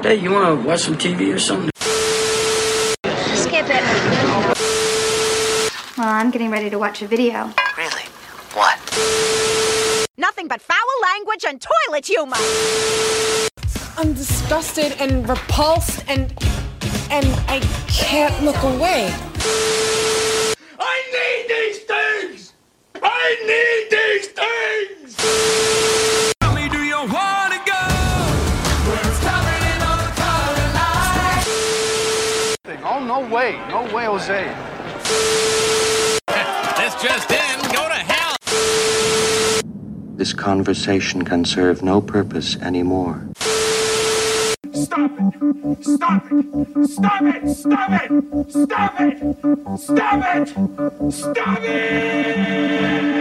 Hey, you want to watch some TV or something? Skip it. Well, I'm getting ready to watch a video. Really? What? Nothing but foul language and toilet humor. I'm disgusted and repulsed and and I can't look away. No way. No way, Jose. This just in, go to hell! This conversation can serve no purpose anymore. Stop it! Stop it! Stop it! Stop it! Stop it! Stop it! Stop it!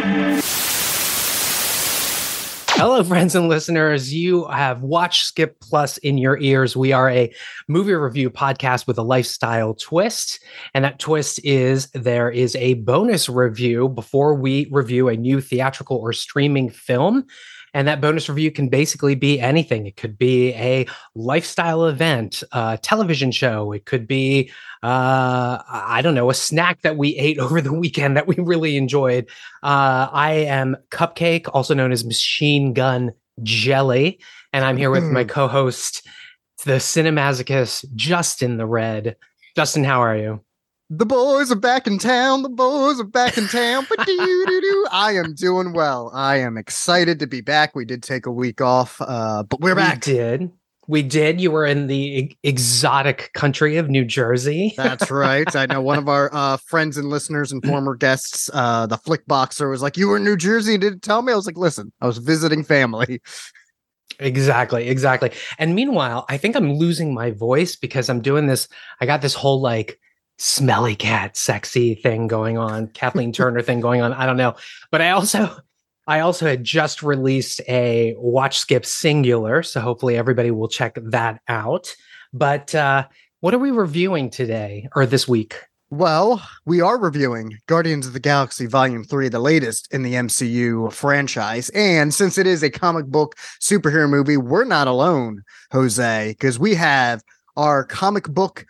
Hello, friends and listeners. You have Watch Skip Plus in your ears. We are a movie review podcast with a lifestyle twist. And that twist is there is a bonus review before we review a new theatrical or streaming film. And that bonus review can basically be anything. It could be a lifestyle event, a television show. It could be, uh, I don't know, a snack that we ate over the weekend that we really enjoyed. Uh, I am Cupcake, also known as Machine Gun Jelly. And I'm here with my co host, the cinemasochist, Justin the Red. Justin, how are you? The boys are back in town. The boys are back in town. I am doing well. I am excited to be back. We did take a week off, uh, but we're back. We did. We did. You were in the exotic country of New Jersey. That's right. I know one of our uh, friends and listeners and former guests, uh, the Flick Boxer, was like, "You were in New Jersey and didn't tell me." I was like, "Listen, I was visiting family." Exactly, exactly. And meanwhile, I think I'm losing my voice because I'm doing this. I got this whole like smelly cat, sexy thing going on, Kathleen Turner thing going on. I don't know, but I also, I also had just released a Watch Skip Singular, so hopefully everybody will check that out. But uh, what are we reviewing today or this week? Well, we are reviewing Guardians of the Galaxy Volume 3, the latest in the MCU franchise. And since it is a comic book superhero movie, we're not alone, Jose, because we have our comic book.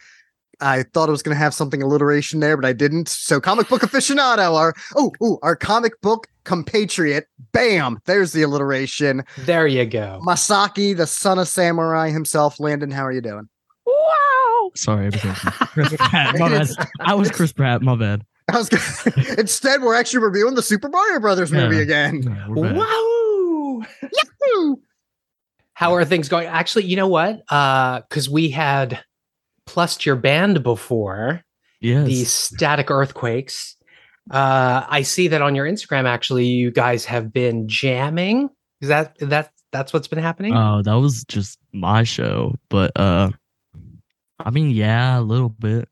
I thought I was going to have something alliteration there, but I didn't. So, comic book aficionado, our oh, ooh, our comic book compatriot. Bam! There's the alliteration. There you go. Masaki, the son of samurai himself. Landon, how are you doing? Wow. Sorry, I was Chris Pratt. My bad. I was Chris Pratt. My bad. I was gonna, instead we're actually reviewing the Super Mario Brothers movie Yeah. again. Yeah. Wow. Yahoo! How are things going? Actually, you know what? Uh, because we had plussed your band before Yes. the static earthquakes. Uh, I see that on your Instagram. Actually, you guys have been jamming. Is that that that's what's been happening? Oh, that was just my show, but uh, I mean, yeah, a little bit.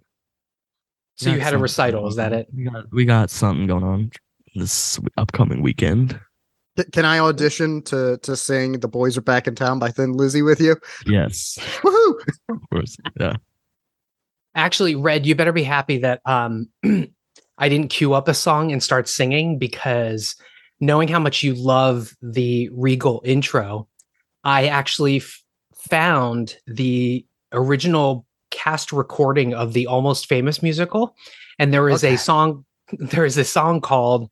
so you had a recital. Is that it? We got we got something going on this upcoming weekend. Can I audition to to sing "The Boys Are Back in Town" by Thin Lizzy with you? Yes, Woohoo! of course. Yeah. Actually, Red, you better be happy that um, I didn't queue up a song and start singing because knowing how much you love the Regal intro, I actually f- found the original cast recording of the Almost Famous musical, and there is Okay. a song. There is a song called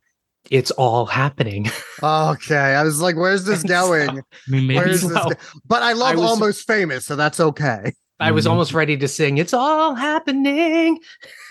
"It's All Happening." Okay, I was like, "Where's this And so- going?" I mean, maybe Where's this? Go- But I love I was- Almost Famous, so that's okay. I was Mhm. almost ready to sing "It's All Happening."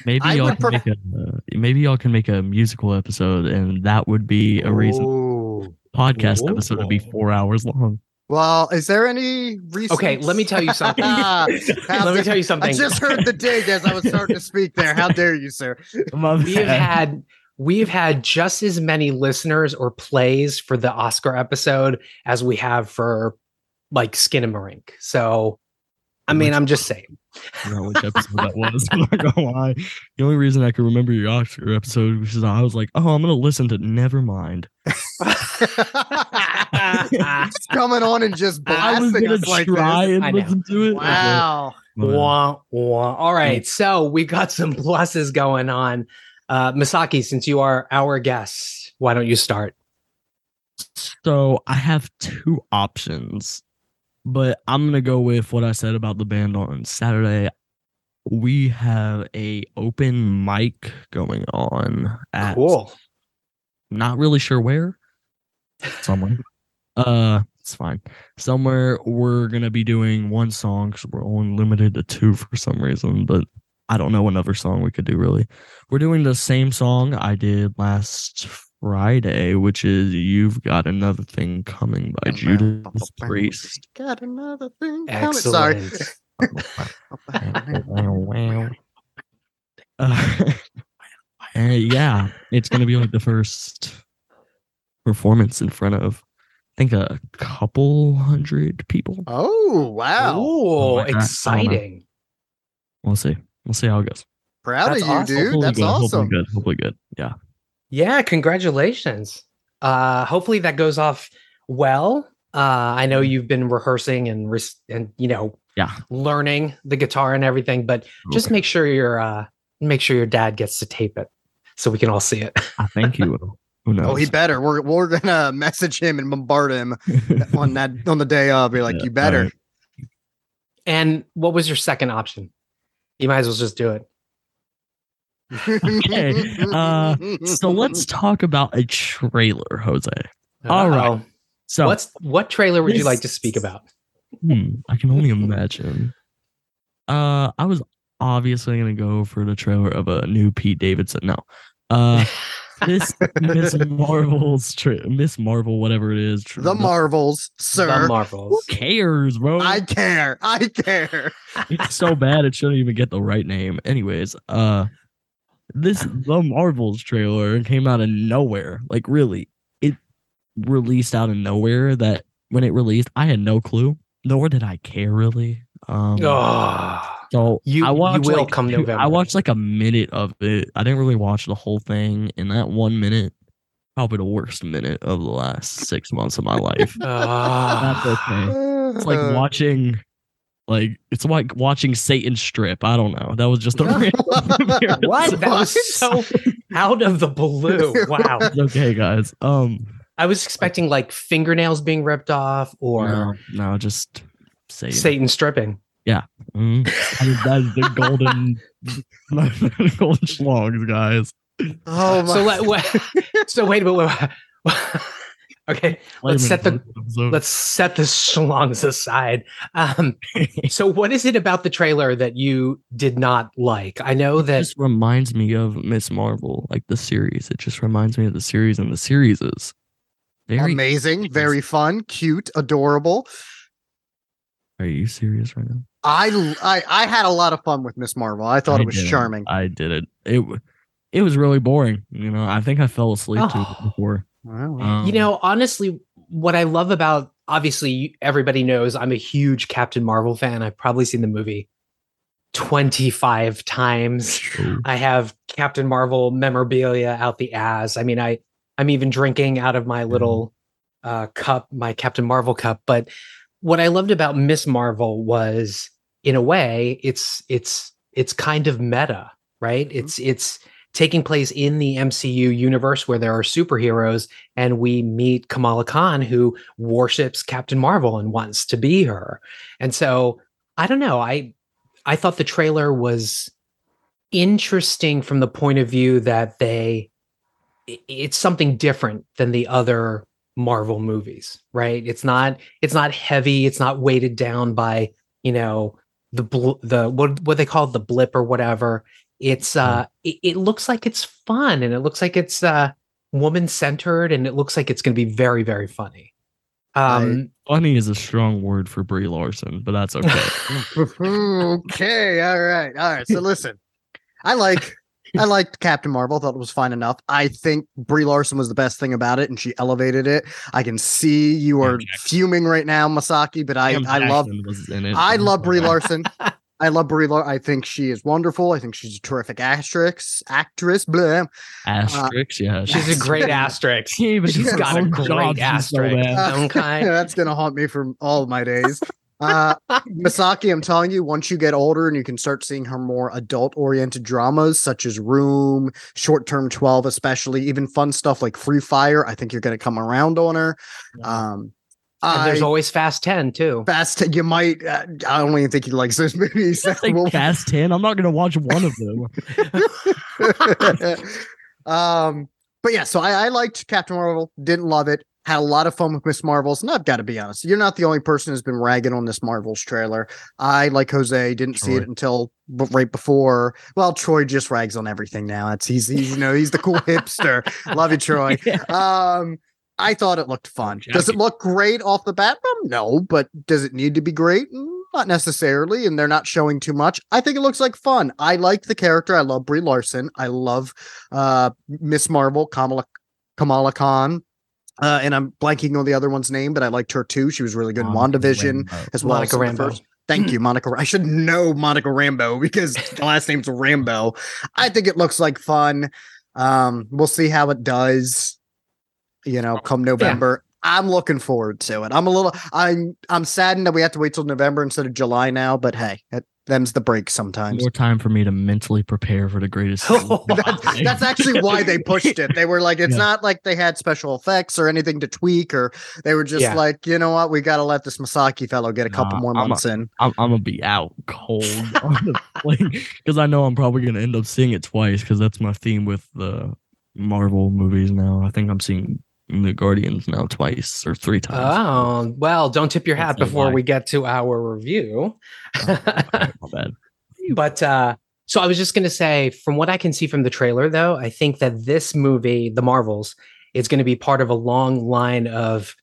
maybe I y'all can pref- make a uh, maybe y'all can make a musical episode, and that would be a reason. Ooh. Podcast episode would be four hours long. Well, is there any reason? Okay, let me tell you something. How Let me tell you something. I just heard the dig as I was starting to speak there. How dare you, sir? We have had we've had just as many listeners or plays for the Oscar episode as we have for like Skinamarink. So I mean, I'm just saying. I forgot which episode that was. I'm not gonna lie. The only reason I can remember your Oscar episode was because I was like, oh, I'm gonna listen to Nevermind. Just coming on and just I was blasting gonna us like try this. and I know. listen to it. Wow. Wah, wah. All right, so we got some pluses going on. Uh, Masaki, since you are our guest, why don't you start? So I have two options. But I'm gonna go with what I said about the band on Saturday. We have a open mic going on at Cool. not really sure where. Somewhere. uh it's fine. Somewhere we're gonna be doing one song because we're only limited to two for some reason, but I don't know another song we could do really. We're doing the same song I did last Friday, which is You've Got Another Thing Coming by Judas Priest. Got another thing. coming. Sorry. Uh, yeah, it's gonna be like the first performance in front of I think a couple hundred people. Oh wow! Oh, my God, I don't know. exciting. We'll see. We'll see how it goes. Proud That's of you, awesome. dude. Hopefully That's good, hopefully awesome. good. Hopefully good. Yeah. Yeah, congratulations. Uh hopefully that goes off well. Uh I know you've been rehearsing and res- and you know Yeah. learning the guitar and everything, but just Okay. make sure your uh make sure your dad gets to tape it so we can all see it. I think he will. Who knows? Oh, he better. We're we're gonna message him and bombard him on that on the day of. Be like, Yeah, you better. alright. And what was your second option? You might as well just do it. Okay, uh, so let's talk about a trailer, Jose. All right. Uh-oh. So What's what trailer would you like to speak about? Hmm, I can only imagine. Uh, I was obviously gonna go for the trailer of a new Pete Davidson. No, uh, this Miss Marvel's tra- Miss Marvel, whatever it is. tra- the Marvels, the sir. Who Marvels. cares, bro? I care. I care. it's so bad it shouldn't even get the right name. Anyways, uh, this the Marvels trailer came out of nowhere. Like really, it released out of nowhere. That when it released, I had no clue, nor did I care really. Um, Oh, So You- I you watched will like come two- November. I watched like a minute of it. I didn't really watch the whole thing. In that one minute, probably the worst minute of the last six months of my life. That's okay. It's like watching, like it's like watching Satan strip. I don't know. That was just a random what? That was so out of the blue. Wow. Okay, guys. Um, I was expecting like fingernails being ripped off or no, no, just Satan. Satan stripping. Mhm. I mean, that's the golden, golden schlongs, guys. Oh my. So let what, so wait a minute. wait, wait. Okay, Wait Let's set the- episode. let's set the schlongs aside. Um, so what is it about the trailer that you did not like? I know It that just reminds me of Miss Marvel, like the series. It just reminds me of the series, and the series is very. Amazing, very fun, cute, adorable. Are you serious right now? I, I I had a lot of fun with Miss Marvel. I thought I it was didn't. charming. I did it. It it was really boring. You know, I think I fell asleep Oh. it before. Well, Um, you know honestly what I love about obviously everybody knows I'm a huge Captain Marvel fan. I've probably seen the movie 25 times. I have Captain Marvel memorabilia out the ass. I mean, I I'm even drinking out of my little uh, cup, my Captain Marvel cup. But what I loved about Miss Marvel was, in a way, it's it's it's kind of meta, right? It's it's taking place in the MCU universe where there are superheroes, and we meet Kamala Khan, who worships Captain Marvel and wants to be her. And so I don't know. I I thought the trailer was interesting from the point of view that they it's something different than the other Marvel movies, right? It's not it's not heavy, it's not weighted down by, you know, the bl- the what what they call the blip or whatever. It's uh it, it looks like it's fun and it looks like it's uh woman centered and it looks like it's going to be very very funny. Um funny is a strong word for Brie Larson, but that's okay. okay, all right, all right. So listen, I like I liked Captain Marvel. Thought it was fine enough. I think Brie Larson was the best thing about it, and she elevated it. I can see you are fuming right now, Masaki, but I Sam I love Jackson was in it. I love Brie Larson. I love Brie Larson. I think she is wonderful. I think she's a terrific actress. Actress, blah. Asterix, yeah. she's a great asterisk. She even She's her got a own great job, so asterisk. bad. Okay. That's gonna haunt me for all of my days. Uh, Masaki, I'm telling you, once you get older and you can start seeing her more adult oriented dramas such as Room, Short Term 12, especially even fun stuff like Free Fire, I think you're gonna come around on her. Um, And there's I- always Fast 10 too. Fast, Ten, you might. Uh, I don't even think he likes those movies. Like Well, Fast 10. I'm not going to watch one of them. um, but yeah, so I, I liked Captain Marvel, didn't love it, had a lot of fun with Miss Marvels. And I've got to be honest, you're not the only person who's been ragging on this Marvels trailer. I, like Jose, didn't see it until b- right before. Well, Troy just rags on everything now. It's he's, he's you know he's the cool hipster. Love you, Troy. Um, I thought it looked fun. Does it look great off the bat? Um, No, but does it need to be great? Mm, Not necessarily, and they're not showing too much. I think it looks like fun. I like the character. I love Brie Larson. I love uh Miss Marvel, Kamala Kamala Khan. Uh, and I'm blanking on the other one's name, but I liked her too. She was really good in Monica WandaVision Rambeau. as well. Monica in Rambeau. first- Thank you, Monica. I should know Monica Rambo because the last name's Rambo. I think it looks like fun. Um, we'll see how it does. You know, come November. I'm looking forward to it. I'm a little. I'm. I'm saddened that we have to wait till November instead of July now. But hey, that, them's the break sometimes. More time for me to mentally prepare for the greatest. That's, that's actually why they pushed it. They were like, it's Yeah. not like they had special effects or anything to tweak, or they were just Yeah. like, you know what, we got to let this Masaki fellow get a couple Nah, more I'm a- months in. I'm, I'm gonna be out cold on the plane because I know I'm probably gonna end up seeing it twice because that's my theme with the Marvel movies now. I think I'm seeing the Guardians now twice or three times. Oh, well, don't tip your hat before we get to our review. bad. but uh so I was just going to say from what I can see from the trailer though, I think that this movie, The Marvels, is going to be part of a long line of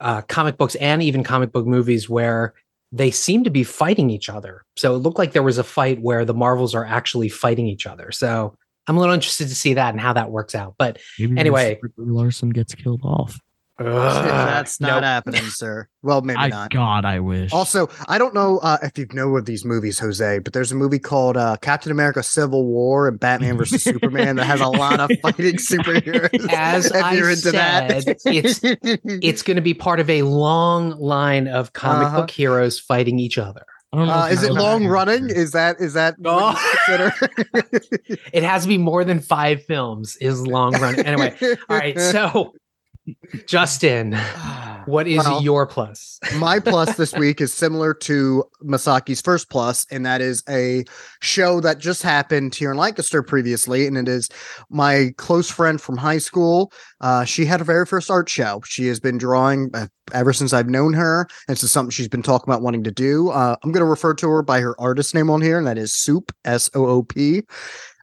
uh comic books and even comic book movies where they seem to be fighting each other. So it looked like there was a fight where the Marvels are actually fighting each other. So I'm a little interested to see that and how that works out. But Maybe Anyway. Larson gets killed off. That's not nope. happening, sir. Well, maybe I not. God, I wish. Also, I don't know uh, if you know of these movies, Jose, but there's a movie called uh, Captain America: Civil War and Batman versus Superman that has a lot of fighting superheroes. As If I you're into that. said, it's it's going to be part of a long line of comic Uh-huh. book heroes fighting each other. I don't know Uh, is it long running? Is that is that what you consider? It has to be more than five films. Is long running anyway. All right, so Justin, what is Well, your plus? my plus this week is similar to Masaki's first plus, and that is a show that just happened here in Lancaster previously, and it is my close friend from high school. Uh, she had her very first art show. She has been drawing uh, ever since I've known her, and this is something she's been talking about wanting to do. Uh, I'm going to refer to her by her artist name on here, and that is Soop S O O P.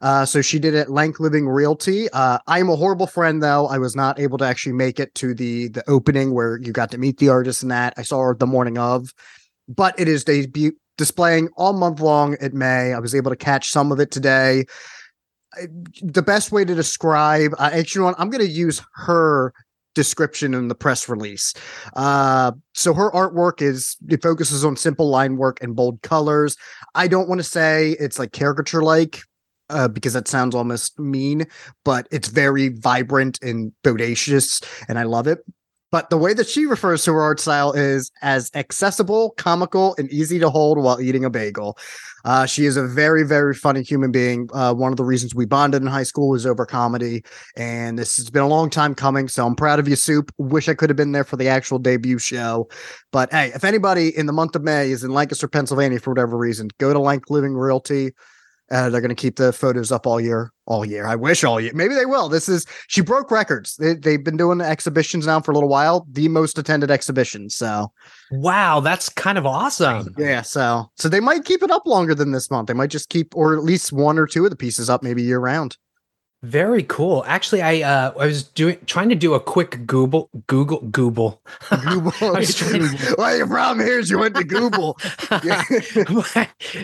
Uh, so she did it Lank Living Realty. Uh, I'm a horrible friend though. I was not able to actually make it to the the opening where you got to meet the artist and that. I saw her the morning of, but it is debut displaying all month long at May. I was able to catch some of it today. I- The best way to describe, uh, actually, I'm going to use her description in the press release. Uh, so her artwork is it focuses on simple line work and bold colors. I don't want to say it's like caricature like uh, because that sounds almost mean, but it's very vibrant and bodacious, and I love it. But the way that she refers to her art style is as accessible, comical, and easy to hold while eating a bagel. Uh, she is a very, very funny human being. Uh, one of the reasons we bonded in high school was over comedy, and this has been a long time coming. So I'm proud of you, Soop. Wish I could have been there for the actual debut show. But hey, if anybody in the month of May is in Lancaster, Pennsylvania, for whatever reason, go to Lank Living Realty. Uh, they're going to keep the photos up all year, all year. I wish all year. Maybe they will. This is she broke records. They, they've been doing exhibitions now for a little while. The most attended exhibition. So Wow, that's kind of awesome. yeah. So so they might keep it up longer than this month. They might just keep, or at least one or two of the pieces up, maybe year round. Very cool. Actually, I uh I was doing trying to do a quick Google Google Google. Google. Well, your problem here is you went to Google.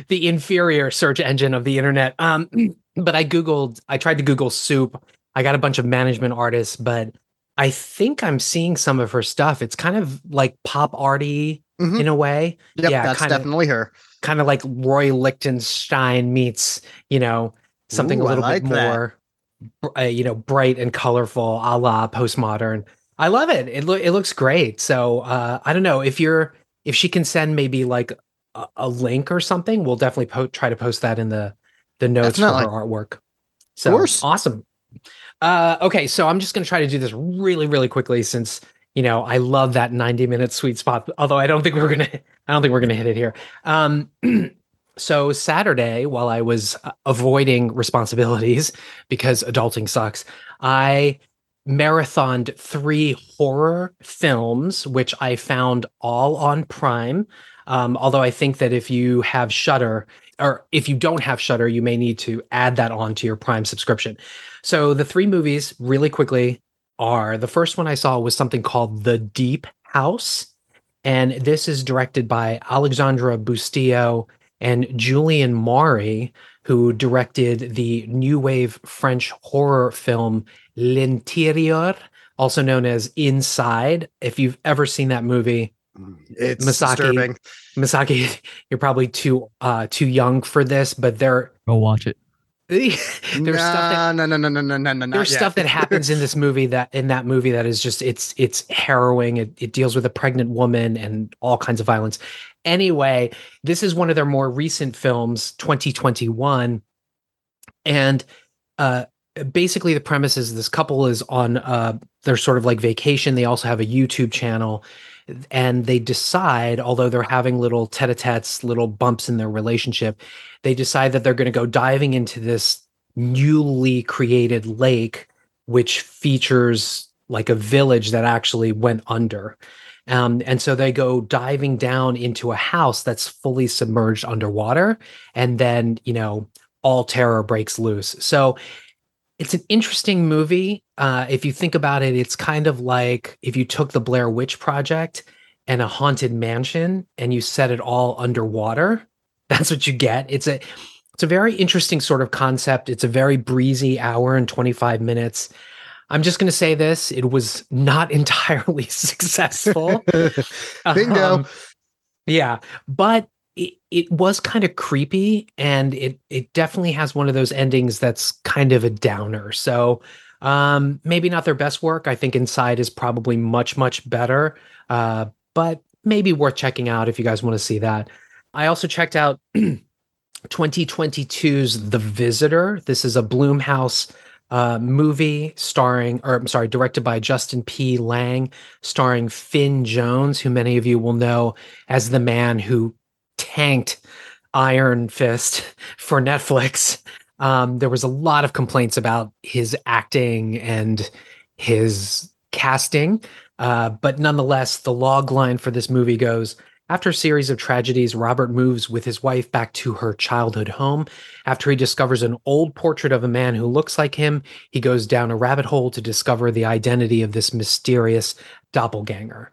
The inferior search engine of the internet. Um, but I googled. I tried to Google soup. I got a bunch of management artists, but I think I'm seeing some of her stuff. It's kind of like pop arty Mhm. in a way. Yep, yeah, that's kinda- definitely her. Kind of like Roy Lichtenstein meets you know something Ooh, a little like bit that. more, uh, you know, bright and colorful, a la postmodern. I love it. It loo- it looks great. So uh, I don't know if you're if she can send maybe like a, a link or something. We'll definitely po- try to post that in the the notes for her artwork. So course. awesome. Uh, okay, so I'm just gonna try to do this really really quickly since you know, I love that 90 minute sweet spot. Although I don't think we're gonna, I don't think we're gonna hit it here. Um, so Saturday, while I was uh, avoiding responsibilities because adulting sucks, I marathoned three horror films, which I found all on Prime. Um, although I think that if you have Shudder, or if you don't have Shudder, you may need to add that on to your Prime subscription. So the three movies, really quickly, are the first one I saw was something called The Deep House, and this is directed by Alexandre Bustillo and Julien Maury, who directed the new wave French horror film L'Intérieur, also known as Inside. If you've ever seen that movie, It's Masaki, disturbing. Misaki, you're probably too uh too young for this, but there Go watch it. there's stuff that no, no, no, no, no, no, no, there's stuff that happens in this movie that in that movie that is just it's it's harrowing it, it deals with a pregnant woman and all kinds of violence anyway this is one of their more recent films 2021 and uh basically the premise is this couple is on uh they're sort of like vacation. They also have a youtube channel. And they decide although they're having little tete-a-tetes little bumps in their relationship they decide that they're going to go diving into this newly created lake which features like a village that actually went under um, and so they go diving down into a house that's fully submerged underwater and then you know all terror breaks loose. So it's an interesting movie. Uh, if you think about it it's kind of like if you took the blair witch project and a haunted mansion and you set it all underwater that's what you get. It's a it's a very interesting sort of concept. It's a very breezy hour and 25 minutes i'm just going to say this it was not entirely successful Bingo. Um, yeah but it, it was kind of creepy and it it definitely has one of those endings that's kind of a downer so um maybe not their best work i think inside is probably much much better uh but maybe worth checking out if you guys want to see that i also checked out 2022's The Visitor. This is a Blumhouse uh, movie starring, or I'm sorry, directed by Justin P. Lang, starring Finn Jones, who many of you will know as the man who tanked Iron Fist for Netflix. Um, there was a lot of complaints about his acting and his casting, uh, but nonetheless, the log line for this movie goes after a series of tragedies, Robert moves with his wife back to her childhood home. After he discovers an old portrait of a man who looks like him, he goes down a rabbit hole to discover the identity of this mysterious doppelganger.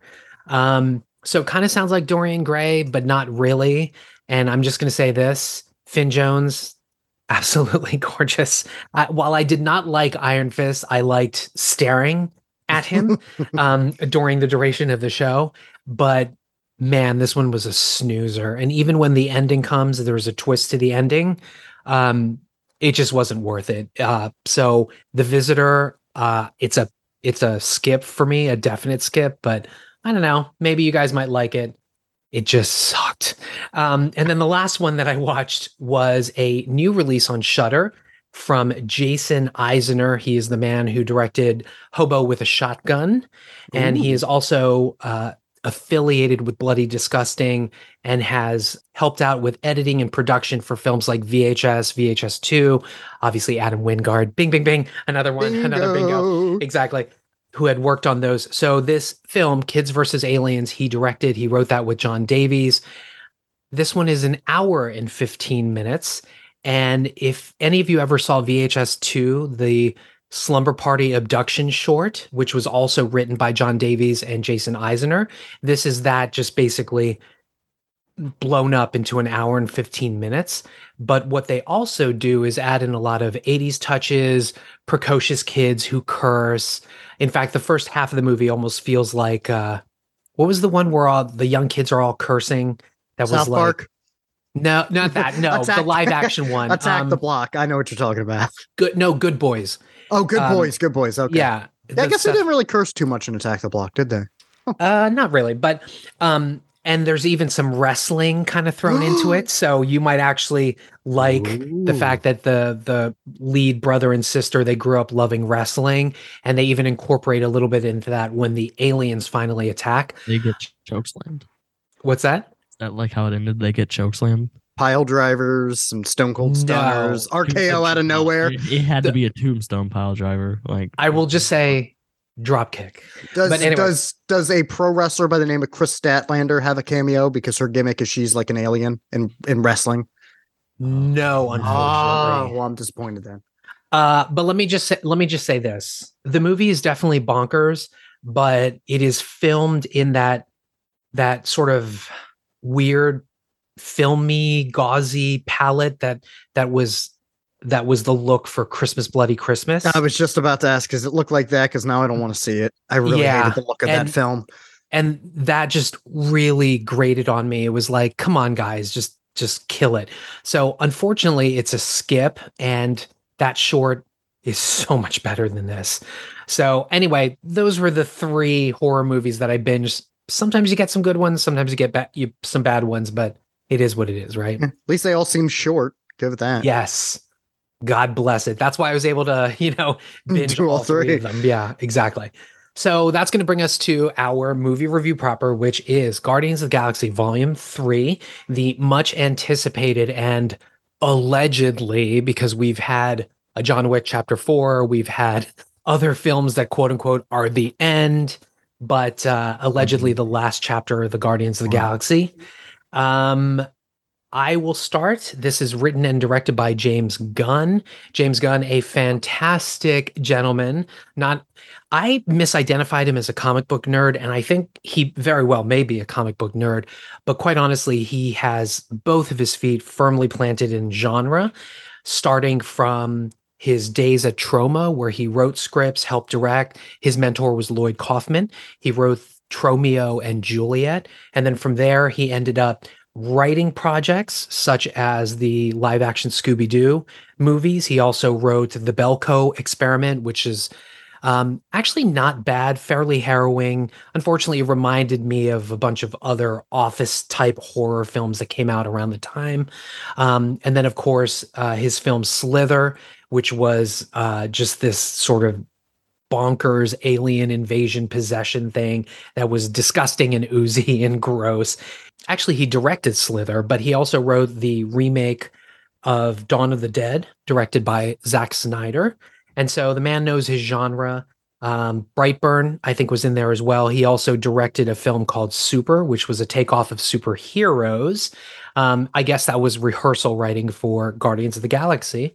Um, so kind of sounds like Dorian Gray, but not really. And I'm just going to say this Finn Jones, absolutely gorgeous. I, while I did not like Iron Fist, I liked staring at him um, during the duration of the show. But man, this one was a snoozer. And even when the ending comes, there was a twist to the ending. Um, it just wasn't worth it. Uh, so the visitor, uh, it's a it's a skip for me, a definite skip. But I don't know. Maybe you guys might like it. It just sucked. Um, and then the last one that I watched was a new release on Shudder from Jason Eisener. He is the man who directed Hobo with a Shotgun, and he is also uh, affiliated with Bloody Disgusting and has helped out with editing and production for films like VHS, VHS2, obviously Adam Wingard, Bing Bing Bing, another one, another bingo. Exactly. Who had worked on those. So this film, Kids versus Aliens, he directed, he wrote that with John Davies. This one is an hour and 15 minutes. And if any of you ever saw VHS 2, the Slumber Party Abduction short, which was also written by John Davies and Jason Eisener. This is that just basically blown up into an hour and 15 minutes. But what they also do is add in a lot of 80s touches, precocious kids who curse. In fact, the first half of the movie almost feels like uh what was the one where all the young kids are all cursing? That South was like Park. no, not that. No, the live action one. Attack Um, the block. I know what you're talking about. good. No, Good Boys. Oh, good um, boys, good boys. Okay. Yeah, I guess stuff- they didn't really curse too much in Attack the Block, did they? Uh, not really, but um, and there's even some wrestling kind of thrown into it. So you might actually like the fact that the the lead brother and sister they grew up loving wrestling, and they even incorporate a little bit into that when the aliens finally attack. They get chokeslammed. What's that? Is that like how it ended? They get chokeslammed. Pile drivers, some Stone Cold No. Stunners, RKO out of nowhere. It, it had The- to be a tombstone pile driver. Like I will just say, drop kick. Does But anyway. does does a pro wrestler by the name of Kris Statlander have a cameo because her gimmick is she's like an alien in in wrestling? No, Oh, unfortunately. well, I'm disappointed then. Uh, but let me just say, let me just say this: the movie is definitely bonkers, but it is filmed in that that sort of weird, filmy, gauzy palette that that was that was the look for Christmas Bloody Christmas. I was just about to ask, does it look like that? Because now I don't want to see it. I really Yeah, hated the look of and- that film. and that just really grated on me it was like come on guys just just kill it so unfortunately it's a skip and that short is so much better than this so anyway those were the three horror movies that i binged sometimes you get some good ones sometimes you get ba- you, some bad ones but it is what it is right At least they all seem short. Give it that. yes god bless it that's why i was able to you know binge Do all all three three. of them yeah exactly so that's going to bring us to our movie review proper, which is Guardians of the Galaxy Volume 3, the much anticipated and allegedly, because we've had a John Wick Chapter 4, we've had other films that quote unquote are the end, but uh, allegedly the last chapter of the Guardians of the Galaxy. Um, I will start. This is written and directed by James Gunn. James Gunn, a fantastic gentleman. Not, I misidentified him as a comic book nerd, and I think he very well may be a comic book nerd. But quite honestly, he has both of his feet firmly planted in genre, starting from his days at Troma, where he wrote scripts, helped direct. His mentor was Lloyd Kaufman. He wrote Tromeo and Juliet. And then from there, he ended up writing projects such as the live action Scooby Doo movies. He also wrote The Belko Experiment, which is um, actually not bad, fairly harrowing. Unfortunately, it reminded me of a bunch of other office type horror films that came out around the time. Um, and then, of course, uh, his film Slither, which was uh, just this sort of bonkers alien invasion possession thing that was disgusting and oozy and gross. Actually, he directed Slither, but he also wrote the remake of Dawn of the Dead, directed by Zack Snyder. And so the man knows his genre. Um, Brightburn, I think, was in there as well. He also directed a film called Super, which was a takeoff of superheroes. Um, I guess that was rehearsal writing for Guardians of the Galaxy.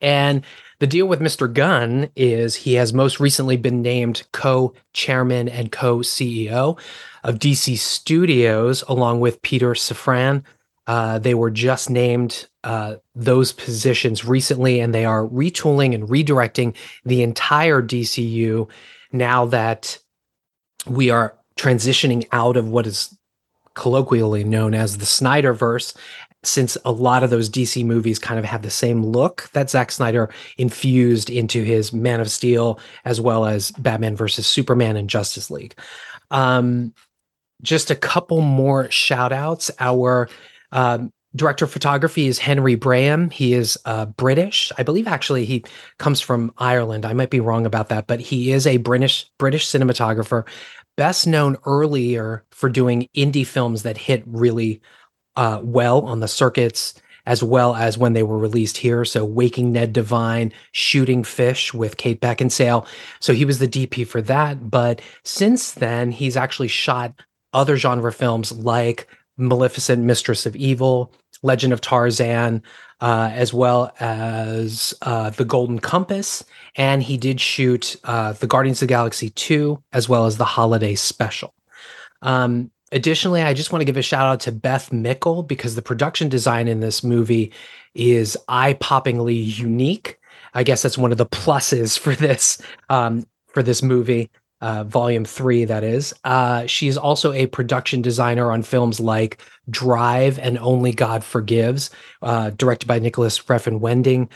And the deal with Mr. Gunn is he has most recently been named co chairman and co CEO of DC Studios, along with Peter Safran. Uh, they were just named uh, those positions recently, and they are retooling and redirecting the entire DCU now that we are transitioning out of what is colloquially known as the Snyderverse since a lot of those DC movies kind of have the same look that Zack Snyder infused into his Man of Steel, as well as Batman versus Superman and Justice League. Um, just a couple more shout outs. Our um, director of photography is Henry Braham. He is uh, British. I believe actually he comes from Ireland. I might be wrong about that, but he is a British British cinematographer, best known earlier for doing indie films that hit really uh, well on the circuits, as well as when they were released here. So, Waking Ned Devine, Shooting Fish with Kate Beckinsale. So, he was the DP for that. But since then, he's actually shot other genre films like Maleficent, Mistress of Evil, Legend of Tarzan, uh, as well as uh, The Golden Compass. And he did shoot uh, The Guardians of the Galaxy 2, as well as the Holiday Special. Um, Additionally, I just want to give a shout out to Beth Mickle because the production design in this movie is eye-poppingly unique. I guess that's one of the pluses for this um, for this movie, uh, Volume Three. That is. Uh, she's also a production designer on films like Drive and Only God Forgives, uh, directed by Nicholas Refn Wending.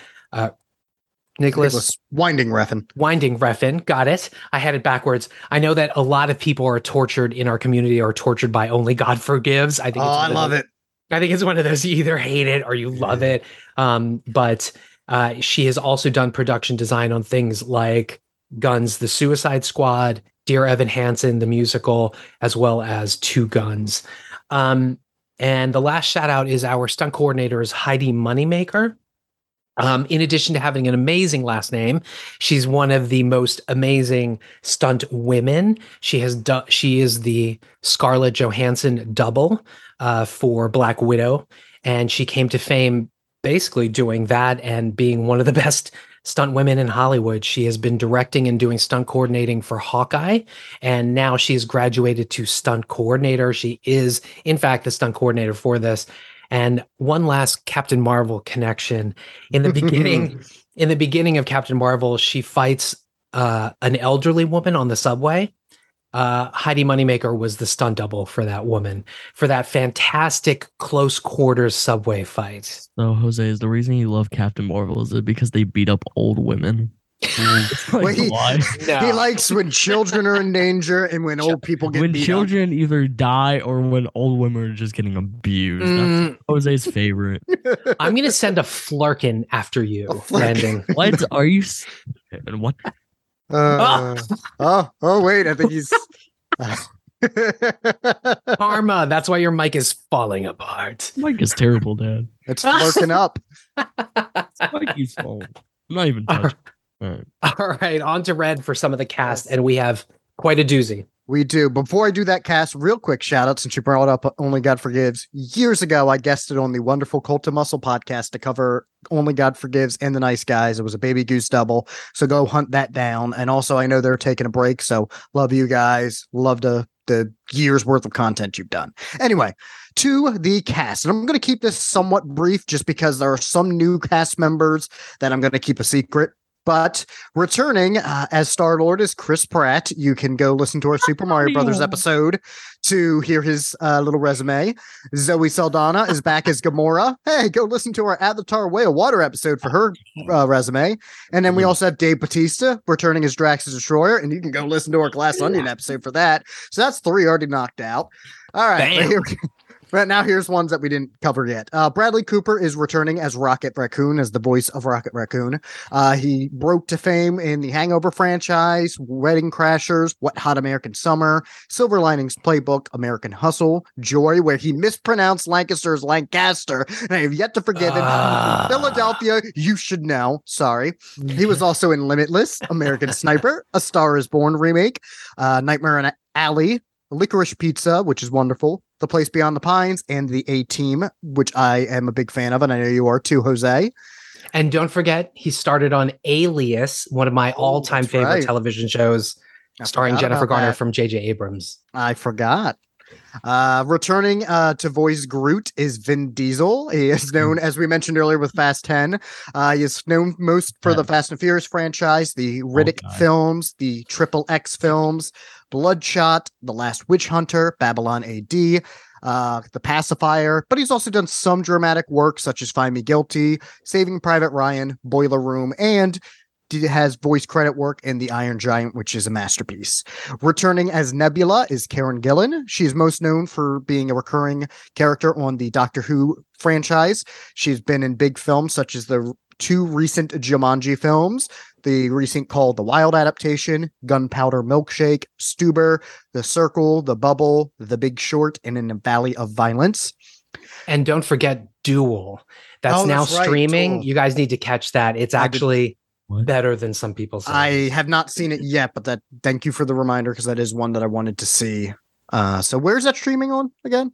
Nicholas, Nicholas Winding Refn. Winding Refn. Got it. I had it backwards. I know that a lot of people are tortured in our community are tortured by Only God Forgives. I think. Oh, it's I love those- it. I think it's one of those you either hate it or you love it. Um, but uh, she has also done production design on things like Guns, The Suicide Squad, Dear Evan Hansen, the musical, as well as Two Guns. Um, and the last shout out is our stunt coordinator is Heidi Moneymaker. Um, in addition to having an amazing last name, she's one of the most amazing stunt women. She has du- she is the Scarlett Johansson double uh, for Black Widow, and she came to fame basically doing that and being one of the best stunt women in Hollywood. She has been directing and doing stunt coordinating for Hawkeye, and now she has graduated to stunt coordinator. She is, in fact, the stunt coordinator for this. And one last Captain Marvel connection. In the beginning, in the beginning of Captain Marvel, she fights uh, an elderly woman on the subway. Uh, Heidi Moneymaker was the stunt double for that woman for that fantastic close quarters subway fight. So Jose, is the reason you love Captain Marvel is it because they beat up old women? It's like, Wait. why? He likes when children are in danger and when old people get when beat up. children either die or when old women are just getting abused. Mm. That's Jose's favorite. I'm gonna send a flerken after you, flerken. Landon. What are you? s- What? Uh, oh, oh, wait. I think he's. Karma. That's why your mic is falling apart. Mike is terrible, Dad. it's lurking up. Mike is falling. I'm not even touching. All right. All right, on to red for some of the cast, and we have quite a doozy. We do. Before I do that cast, real quick shout out since you brought up Only God Forgives. Years ago, I guested on the wonderful Cult of Muscle podcast to cover Only God Forgives and The Nice Guys. It was a baby goose double. So go hunt that down. And also, I know they're taking a break. So love you guys. Love the, the years worth of content you've done. Anyway, to the cast. And I'm going to keep this somewhat brief just because there are some new cast members that I'm going to keep a secret. But returning uh, as Star Lord is Chris Pratt. You can go listen to our Super Mario Brothers episode to hear his uh, little resume. Zoe Saldana is back as Gamora. Hey, go listen to our Avatar Way of Water episode for her uh, resume. And then we also have Dave Bautista returning as Drax the Destroyer, and you can go listen to our Glass Onion episode for that. So that's three already knocked out. All right, Bam. here we- But now here's ones that we didn't cover yet. Uh, Bradley Cooper is returning as Rocket Raccoon, as the voice of Rocket Raccoon. Uh, he broke to fame in the Hangover franchise, Wedding Crashers, Wet Hot American Summer, Silver Linings Playbook, American Hustle, Joy, where he mispronounced Lancaster's Lancaster, and I have yet to forgive him. Ah. Philadelphia, you should know. Sorry. He was also in Limitless, American Sniper, A Star is Born remake, uh, Nightmare on Alley, Licorice Pizza, which is wonderful, The Place Beyond the Pines, and The A Team, which I am a big fan of, and I know you are too, Jose. And don't forget, he started on Alias, one of my Oh, all-time that's favorite right. television shows, I starring Jennifer Garner that. from J.J. Abrams. I forgot. Uh, returning uh, to voice Groot is Vin Diesel. He is known, as we mentioned earlier, with Fast 10. Uh, he is known most for the Fast and Furious franchise, the Riddick God. films, the Triple X films, Bloodshot, The Last Witch Hunter, Babylon AD, uh, The Pacifier. But he's also done some dramatic work such as Find Me Guilty, Saving Private Ryan, Boiler Room, and has voice credit work in The Iron Giant, which is a masterpiece. Returning as Nebula is Karen Gillan. She is most known for being a recurring character on the Doctor Who franchise. She's been in big films such as the two recent Jumanji films, the recent called The Wild Adaptation, Gunpowder Milkshake, Stuber, The Circle, The Bubble, The Big Short, and in the Valley of Violence. And don't forget Dual. That's Oh, now that's right, streaming. Dual. You guys need to catch that. It's actually What? better than some people say. I have not seen it yet, but that thank you for the reminder because that is one that I wanted to see. Uh, so where's that streaming on again?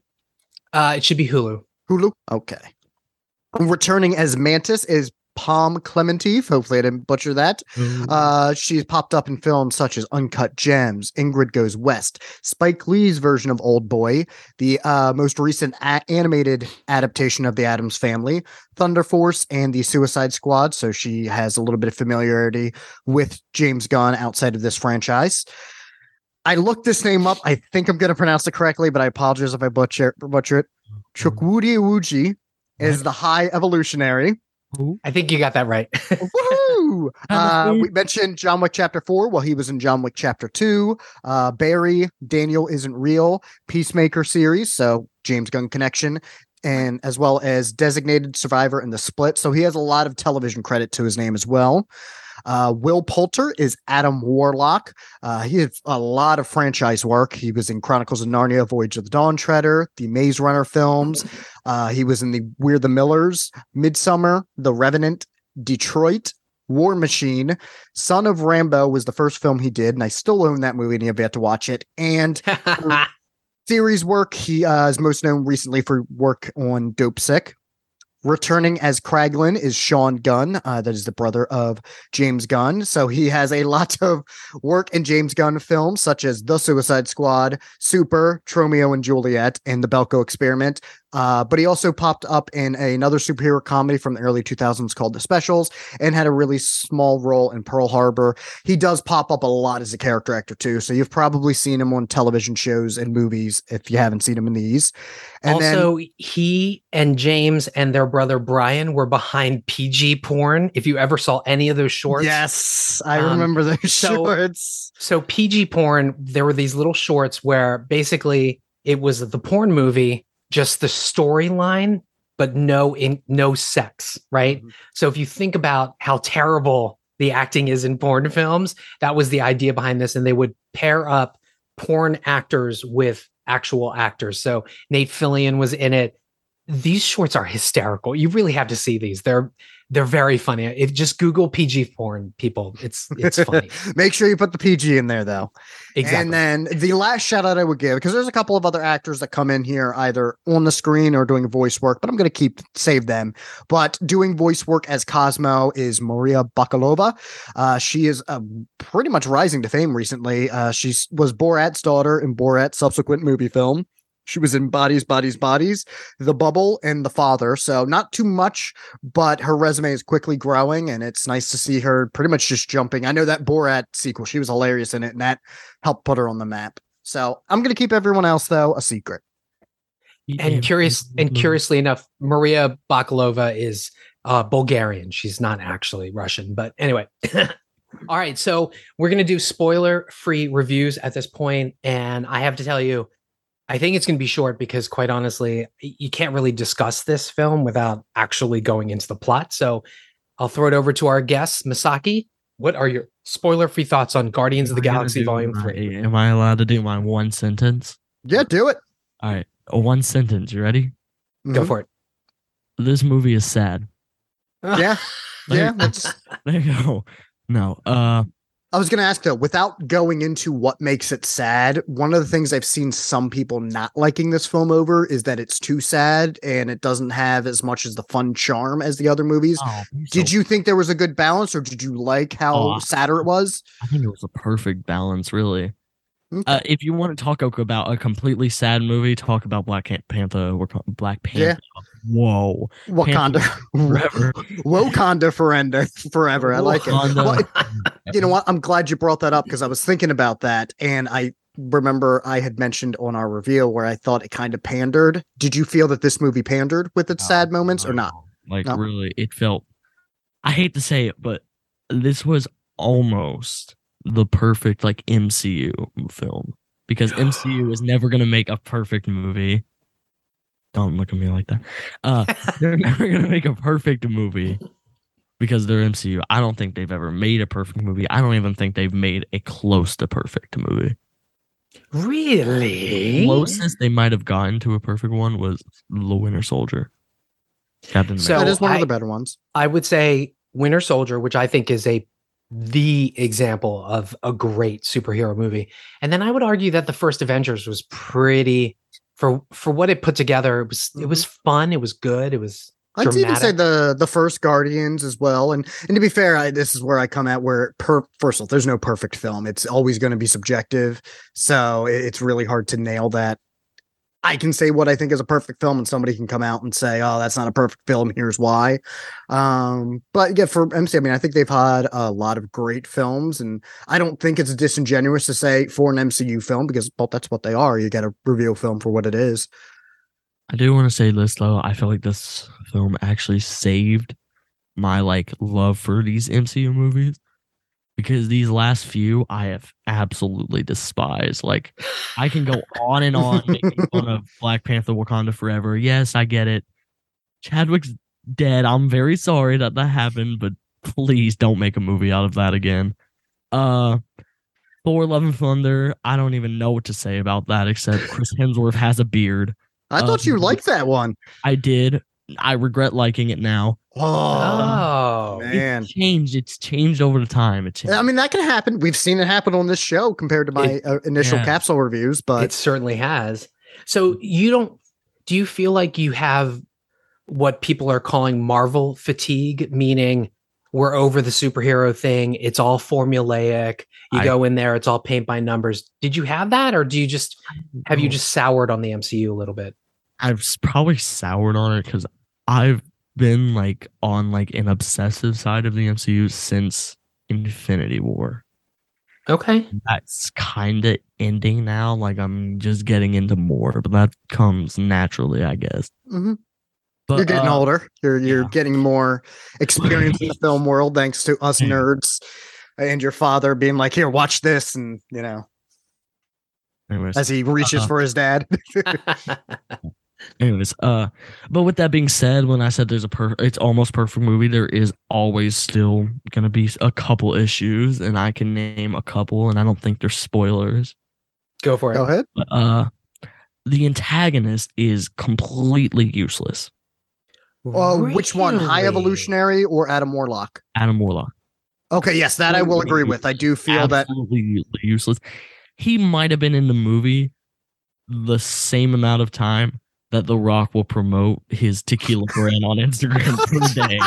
uh, it should be Hulu. Hulu. Okay. Returning as Mantis is Pom Klementieff. Hopefully, I didn't butcher that. Uh, she's popped up in films such as Uncut Gems, Ingrid Goes West, Spike Lee's version of Old Boy, the uh, most recent a- animated adaptation of The Addams Family, Thunder Force, and The Suicide Squad. So she has a little bit of familiarity with James Gunn outside of this franchise. I looked this name up. I think I'm going to pronounce it correctly, but I apologize if I butcher, butcher it. Chukwudi Iwuji is the High Evolutionary. I think you got that right. Woohoo! Woo! Uh, we mentioned John Wick Chapter 4. Well, he was in John Wick Chapter 2. Uh, Barry, Daniel Isn't Real, Peacemaker series. So, James Gunn connection. And as well as Designated Survivor and The Split. So, he has a lot of television credit to his name as well. Uh, Will Poulter is Adam Warlock. Uh, he has a lot of franchise work. He was in Chronicles of Narnia, Voyage of the Dawn Treader, the Maze Runner films. Uh, he was in the We're the Millers, Midsommar, The Revenant, Detroit, War Machine, Son of Rambow was the first film he did, and I still own that movie and have yet to watch it. And series work, he uh, is most known recently for work on Dope Sick. Returning as Kraglin is Sean Gunn, uh, that is the brother of James Gunn. So he has a lot of work in James Gunn films, such as The Suicide Squad, Super, Tromeo and Juliet, and The Belko Experiment. Uh, but he also popped up in another superhero comedy from the early 2000s called The Specials and had a really small role in Pearl Harbor. He does pop up a lot as a character actor too. So you've probably seen him on television shows and movies if you haven't seen him in these. And also, then, he and James and their brother Brian were behind PG porn. If you ever saw any of those shorts, yes, I Um, remember those so- shorts. So PG porn, there were these little shorts where basically it was the porn movie, just the storyline, but no in no sex, right? Mhm. So if you think about how terrible the acting is in porn films, that was the idea behind this, and they would pair up porn actors with actual actors. So Nate Fillion was in it. These shorts are hysterical. You really have to see these. They're they're very funny. If just Google PG porn, people, it's it's funny. Make sure you put the PG in there though. Exactly. And then the last shout out I would give, because there's a couple of other actors that come in here either on the screen or doing voice work, but I'm going to keep save them. But doing voice work as Cosmo is Maria Bakalova. Uh, she is uh, pretty much rising to fame recently. Uh, she was Borat's daughter in Borat's subsequent movie film. She was in Bodies, Bodies, Bodies, The Bubble, and The Father. So not too much, but her resume is quickly growing, and it's nice to see her pretty much just jumping. I know that Borat sequel; she was hilarious in it, and that helped put her on the map. So I'm going to keep everyone else though a secret. and curious and curiously enough, Maria Bakalova is uh, Bulgarian. She's not actually Russian, but anyway. All right, so we're gonna do spoiler-free reviews at this point, and I have to tell you, I think it's gonna be short because, quite honestly, you can't really discuss this film without actually going into the plot. So I'll throw it over to our guest, Masaki. What are your spoiler-free thoughts on Guardians of the I Galaxy Volume my- Three? Am I allowed to do my one sentence? Yeah, do it. All right, a one sentence. You ready? Go Mhm. for it. This movie is sad. Yeah, yeah. That's. There you go. No, uh, I was going to ask though, without going into what makes it sad, one of the things I've seen some people not liking this film over is that it's too sad and it doesn't have as much as the fun charm as the other movies. oh, Did so- you think there was a good balance, or did you like how Oh, sadder it was? I think it was a perfect balance, really. Okay. Uh, if you want to talk about a completely sad movie, talk about Black Panther. Or Black Panther. Yeah. Whoa. Wakanda, Forever. Wakanda forever, forever. I like it. Well, you know what? I'm glad you brought that up because I was thinking about that, and I remember I had mentioned on our review where I thought it kind of pandered. Did you feel that this movie pandered with its sad moments or not? Like No. really, it felt. I hate to say it, but this was almost the perfect like MCU film because MCU is never gonna make a perfect movie. Don't look at me like that. Uh, they're never gonna make a perfect movie because they're MCU. I don't think they've ever made a perfect movie. I don't even think they've made a close to perfect movie. Really? The closest they might have gotten to a perfect one was The Winter Soldier. Captain So- America. that is one I- of the better ones. I would say Winter Soldier, which I think is a the example of a great superhero movie. And then I would argue that the first Avengers was pretty for for what it put together. It was it was mm-hmm. fun. It was good. It was I'd even say the the first Guardians as well. And and to be fair, I, this is where I come at where per first of all, there's no perfect film. It's always going to be subjective, so it- it's really hard to nail that. I can say what I think is a perfect film, and somebody can come out and say, "Oh, that's not a perfect film. Here's why." Um, but yeah, for MC, I mean, I think they've had a lot of great films, and I don't think it's disingenuous to say for an MCU film because well, that's what they are. You got to review a film for what it is. I do want to say this though. I feel like this film actually saved my like love for these MCU movies because these last few I have absolutely despised. Like I can go on and on making fun of Black Panther Wakanda Forever. Yes, I get it. Chadwick's dead. I'm very sorry that that happened, but please don't make a movie out of that again. Uh Thor Love and Thunder, I don't even know what to say about that except Chris Hemsworth has a beard. I thought you Um, liked that one. I did. I regret liking it now. Oh, Oh, man. It's changed. It's changed over the time. It's I mean, that can happen. We've seen it happen on this show compared to my It- uh, initial yeah. capsule reviews, but it certainly has. So you don't do you feel like you have what people are calling Marvel fatigue, meaning we're over the superhero thing, it's all formulaic. You I- go in there, it's all paint by numbers. Did you have that or do you just have you just soured on the MCU a little bit? I've probably soured on it because I've been like on like an obsessive side of the MCU since Infinity War. Okay. That's kind of ending now. Like I'm just getting into more, but that comes naturally, I guess. Mhm. But you're getting uh, older. You're you're yeah. getting more experience in the film world thanks to us Yeah. nerds and your father being like, "Here, watch this," and you know, Anyways, as he reaches Uh-huh. for his dad. Anyways, uh, but with that being said, when I said there's a per, it's almost perfect movie, there is always still gonna be a couple issues, and I can name a couple, and I don't think they're spoilers. Go for it. Go ahead. But, uh, the antagonist is completely useless. Uh, which one? High Evolutionary or Adam Warlock? Adam Warlock, Okay, yes, that I will agree with. I do feel that absolutely useless. He might have been in the movie the same amount of time that The Rock will promote his tequila brand on Instagram per day.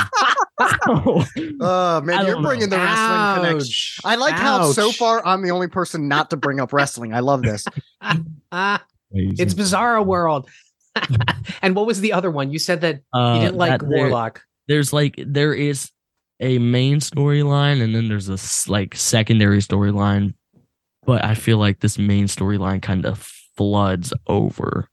So, Uh man, you're don't know. bringing the wrestling connection. I like how so far I'm the only person not to bring up wrestling. I love this. It's Bizarro World. and what was the other one? You said that you Uh, didn't like that there- Warlock. there's like there is a main storyline and then there's a like secondary storyline but i feel like this main storyline kind of floods over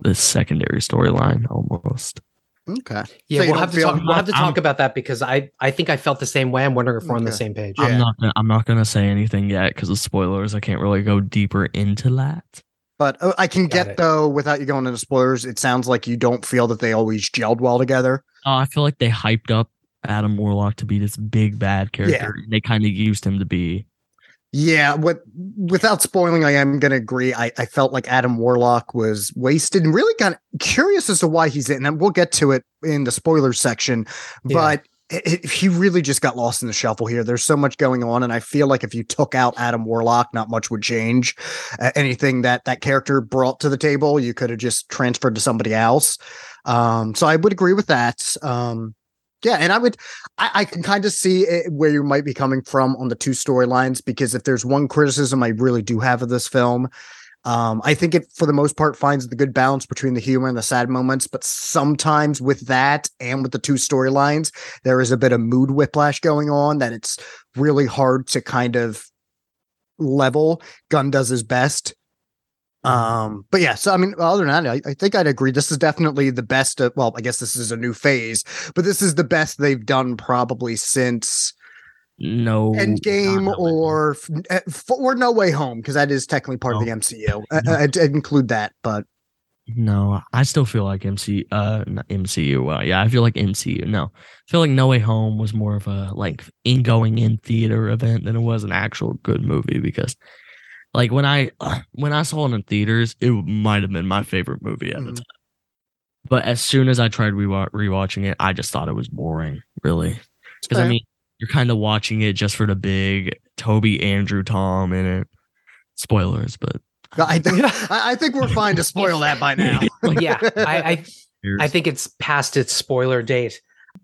the secondary storyline almost Okay. Yeah, So we'll have to feel- talk. We'll have to I'm- about that because I I think I felt the same way. I'm wondering if we're on the same page. I'm not gonna, i'm not gonna say anything yet because of spoilers i can't really go deeper into that But uh, I can Got get it. though, without you going into spoilers, it sounds like you don't feel that they always gelled well together. uh, i feel like they hyped up adam warlock to be this big bad character they kind of used him to be Yeah, what without spoiling, I am gonna agree. I, I felt like Adam Warlock was wasted and really kind of curious as to why he's in. And we'll get to it in the spoiler section, Yeah. but it, it- he really just got lost in the shuffle here. There's so much going on, and I feel like if you took out Adam Warlock, not much would change. Uh, anything that that character brought to the table, you could have just transferred to somebody else. Um, so I would agree with that. Um, yeah, and I would, I, I can kind of see it, where you might be coming from on the two storylines because if there's one criticism I really do have of this film, um, I think it for the most part finds the good balance between the humor and the sad moments, but sometimes with that and with the two storylines, there is a bit of mood whiplash going on that it's really hard to kind of level. Gunn does his best. Um, but yeah, so I mean, other than that, I, I think I'd agree. This is definitely the best. Of, well, I guess this is a new phase, but this is the best they've done probably since no Endgame No or eh, or No Way Home because that is technically part of the MCU. I, I, I'd include that, but No, I still feel like MC uh MCU. Uh, yeah, I feel like MCU. No. I feel like No Way Home was more of a like in going in theater event than it was an actual good movie because like when I when I saw it in theaters, it might have been my favorite movie at the Mhm. time. But as soon as I tried rewa- rewatching it, I just thought it was boring, really. Because I mean, you're kind of watching it just for the big Tobey, Andrew, Tom in it. Spoilers, but I, I I think we're fine to spoil that by now. yeah, I, I I think it's past its spoiler date.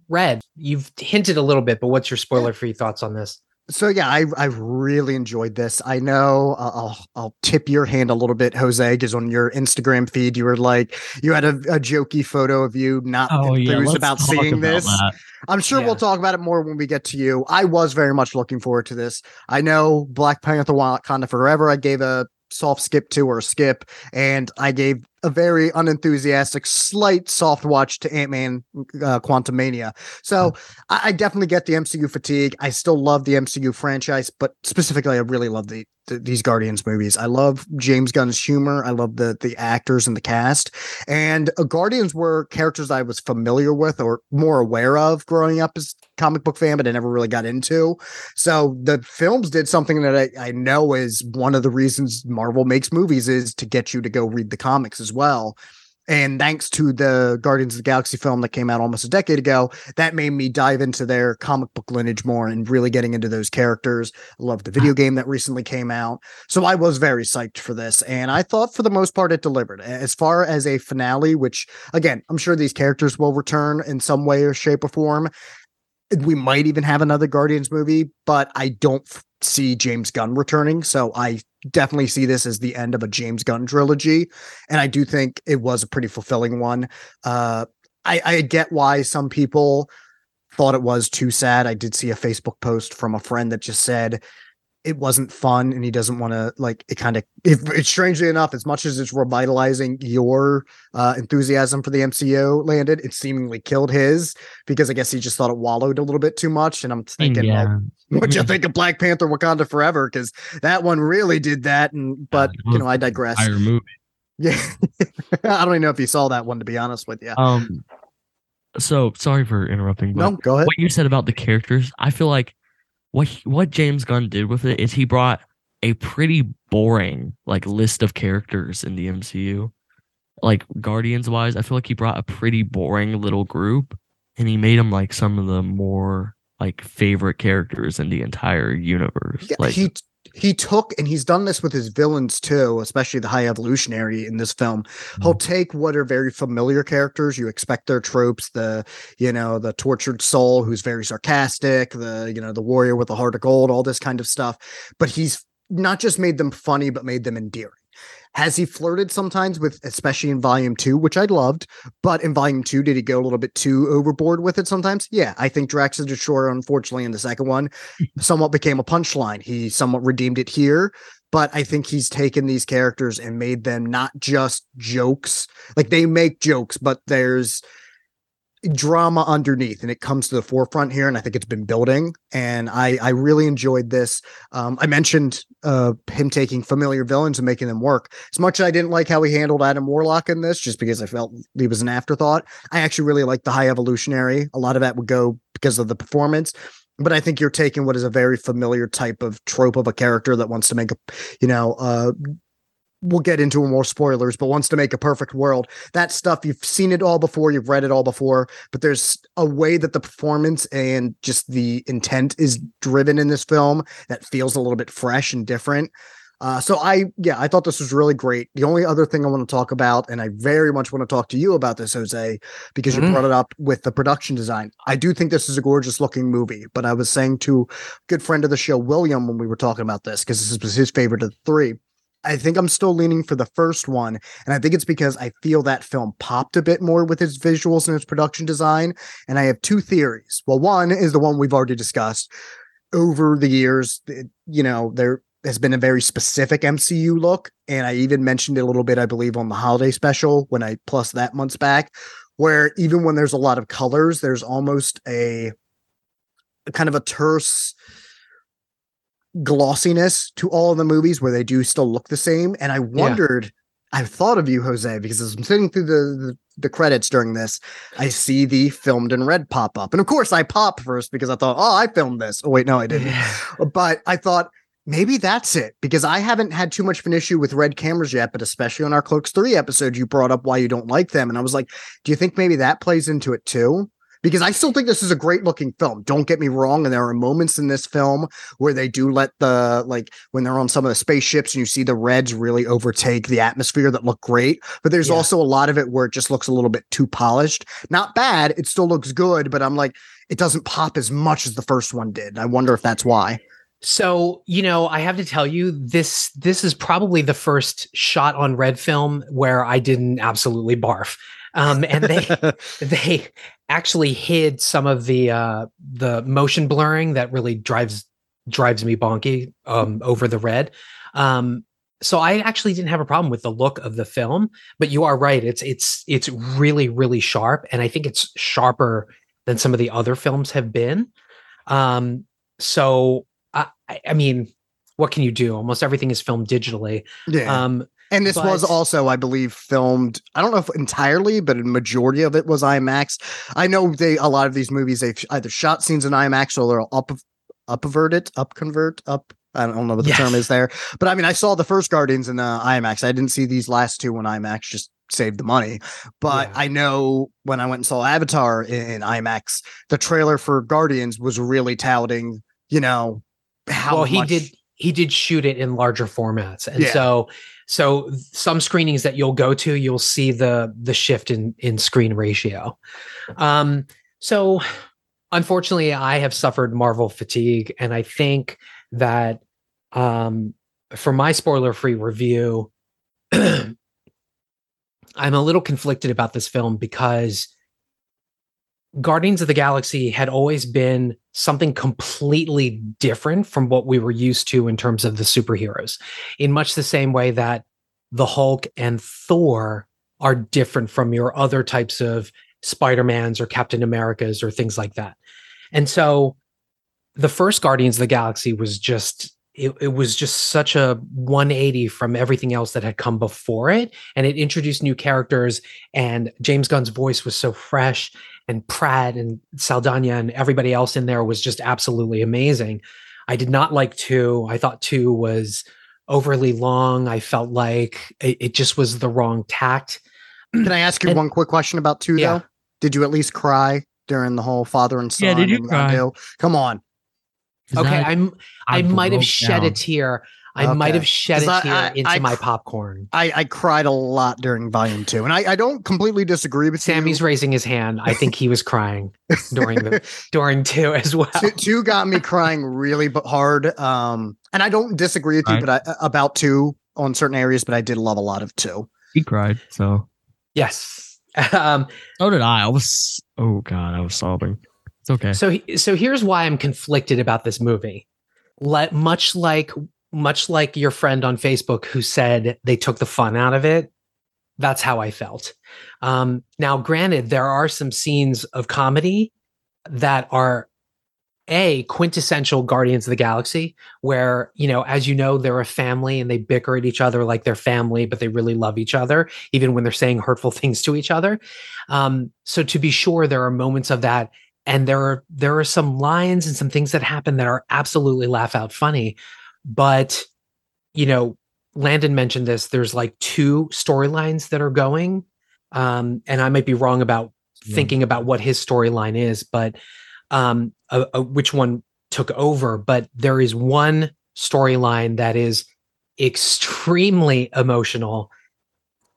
Red, you've hinted a little bit, but what's your spoiler free thoughts on this? So yeah, I I really enjoyed this. I know uh, I'll I'll tip your hand a little bit, Jose, because on your Instagram feed you were like you had a, a jokey photo of you not oh yeah, enthused let's about seeing about this. that. I'm sure Yeah. we'll talk about it more when we get to you. I was very much looking forward to this. I know Black Panther Wakanda Forever. I gave a soft skip to or skip, and I gave a very unenthusiastic, slight soft watch to Ant Man uh, Quantumania. So I, I definitely get the MCU fatigue. I still love the MCU franchise, but specifically, I really love the, the these Guardians movies. I love James Gunn's humor. I love the the actors and the cast. And uh, Guardians were characters I was familiar with or more aware of growing up as a comic book fan, but I never really got into. So the films did something that I, I know is one of the reasons Marvel makes movies is to get you to go read the comics as well. And thanks to the Guardians of the Galaxy film that came out almost a decade ago, that made me dive into their comic book lineage more and really getting into those characters. I love the video game that recently came out. So I was very psyched for this. And I thought for the most part it delivered. As far as a finale, which again, I'm sure these characters will return in some way or shape or form. We might even have another Guardians movie, but I don't f- see James Gunn returning. So I definitely see this as the end of a James Gunn trilogy. And I do think it was a pretty fulfilling one. Uh, I, I get why some people thought it was too sad. I did see a Facebook post from a friend that just said it wasn't fun and he doesn't want to like it kind of if it's strangely enough as much as it's revitalizing your uh enthusiasm for the mcu Landon it seemingly killed his because i guess he just thought it wallowed a little bit too much and i'm thinking yeah. well, what you think of black panther wakanda forever because that one really did that and but you know i digress movie. yeah i don't even know if you saw that one to be honest with you Um. So sorry for interrupting. But no go ahead what you said about the characters, I feel like what he- what James Gunn did with it is he brought a pretty boring like list of characters in the MCU. Like Guardians wise, I feel like he brought a pretty boring little group and he made them like some of the more like favorite characters in the entire universe. Yeah, like he he took and he's done this with his villains too, especially the high evolutionary in this film. Hmm. He'll take what are very familiar characters, you expect their tropes, the you know, the tortured soul who's very sarcastic, the you know, the warrior with the heart of gold, all this kind of stuff, but he's not just made them funny but made them endearing. Has he flirted sometimes with, especially in volume two, which I loved, but in volume two, did he go a little bit too overboard with it sometimes? Yeah, I think Drax the Destroyer, unfortunately, in the second one, somewhat became a punchline. He somewhat redeemed it here, but I think he's taken these characters and made them not just jokes. Like they make jokes, but there's drama underneath and it comes to the forefront here and i think it's been building and i i really enjoyed this. Um i mentioned uh him taking familiar villains and making them work. As much as i didn't like how he handled adam warlock in this just because i felt he was an afterthought i actually really liked the high evolutionary. A lot of that would go because of the performance but I think you're taking what is a very familiar type of trope of a character that wants to make a, you know, uh, we'll get into more spoilers, but wants to make a perfect world. That stuff you've seen it all before, you've read it all before, but there's a way that the performance and just the intent is driven in this film that feels a little bit fresh and different. Uh, so I, yeah, I thought this was really great. The only other thing I want to talk about, and I very much want to talk to you about this, Jose, because you Mhm. brought it up with the production design. I do think this is a gorgeous looking movie, but I was saying to a good friend of the show, William, when we were talking about this, because this was his favorite of the three. I think I'm still leaning for the first one. And I think it's because I feel that film popped a bit more with its visuals and its production design. And I have two theories. Well, one is the one we've already discussed. Over the years, you know, there has been a very specific MCU look. And I even mentioned it a little bit, I believe, on the holiday special when I plus that months back, where even when there's a lot of colors, there's almost a, a kind of a terse glossiness to all of the movies where they do still look the same. And I wondered, I've thought of you, Jose, because as I'm sitting through the, the the credits during this, I see the filmed in red pop up. And of course I pop first because I thought, oh, I filmed this. Oh, wait, no, I didn't. but I thought maybe that's it because I haven't had too much of an issue with red cameras yet, but especially on our Clerks 3 episode, you brought up why you don't like them. And I was like, do you think maybe that plays into it too? Because I still think this is a great looking film. Don't get me wrong. And there are moments in this film where they do let the, like, when they're on some of the spaceships and you see the reds really overtake the atmosphere that look great. But there's Yeah. also a lot of it where it just looks a little bit too polished. Not bad. It still looks good, but I'm like, it doesn't pop as much as the first one did. I wonder if that's why. So, you know, I have to tell you this this is probably the first shot on red film where I didn't absolutely barf. Um and they they actually hid some of the uh the motion blurring that really drives drives me bonky um over the red. Um so I actually didn't have a problem with the look of the film, but you are right. It's it's it's really really sharp, and I think it's sharper than some of the other films have been. Um, so I, I- mean, what can you do? Almost everything is filmed digitally. Yeah. Um, and this was also, I believe, filmed. I don't know if entirely, but a majority of it was IMAX. I know they a lot of these movies they've either shot scenes in IMAX or they'll up upvert it, up convert, up. I don't know what the term is there, but I mean, I saw the first Guardians in uh, IMAX. I didn't see these last two in IMAX. Just saved the money. But Yeah. I know when I went and saw Avatar in, in IMAX, the trailer for Guardians was really touting, you know, how well, he much- did he did shoot it in larger formats, and Yeah. so so some screenings that you'll go to, you'll see the the shift in in screen ratio. Um, so unfortunately, I have suffered Marvel fatigue, and I think that um, for my spoiler free review, I'm a little conflicted about this film because Guardians of the Galaxy had always been something completely different from what we were used to in terms of the superheroes, in much the same way that the Hulk and Thor are different from your other types of Spider-Mans or Captain Americas or things like that. And so the first Guardians of the Galaxy was just it, it was just such a 180 from everything else that had come before it and it introduced new characters and James Gunn's voice was so fresh and Pratt and Saldana and everybody else in there was just absolutely amazing. I did not like 2. I thought 2 was overly long. I felt like it, it just was the wrong tact. Can I ask you And- one quick question about two Yeah. though? Did you at least cry during the whole father and son? Yeah, did you and cry? Yondu? Come on. Okay, That- I'm I might have broke shed a tear. I might have shed a tear I- into I my popcorn. I, I cried a lot during volume two, and I, I don't completely disagree with Sammy's you. raising his hand. I think he was crying during the during two as well. two, two got me crying really b- hard. Um, and I don't disagree with Right. you, but I, about two on certain areas, but I did love a lot of two. He cried. So Yes. Um, so did I. I was. Oh god, I was sobbing. It's okay. so so here's why I'm conflicted about this movie. Let much like much like your friend on Facebook who said they took the fun out of it. That's how I felt. Um, now, granted, there are some scenes of comedy that are a quintessential Guardians of the Galaxy, where you know, as you know, they're a family and they bicker at each other like they're family, but they really love each other, even when they're saying hurtful things to each other. Um, so to be sure, there are moments of that, and there are there are some lines and some things that happen that are absolutely laugh out funny, but you know, Landon mentioned this. There's like two storylines that are going, um, and I might be wrong about Yeah. thinking about what his storyline is, but um, uh, uh, which one took over. But there is one storyline that is extremely emotional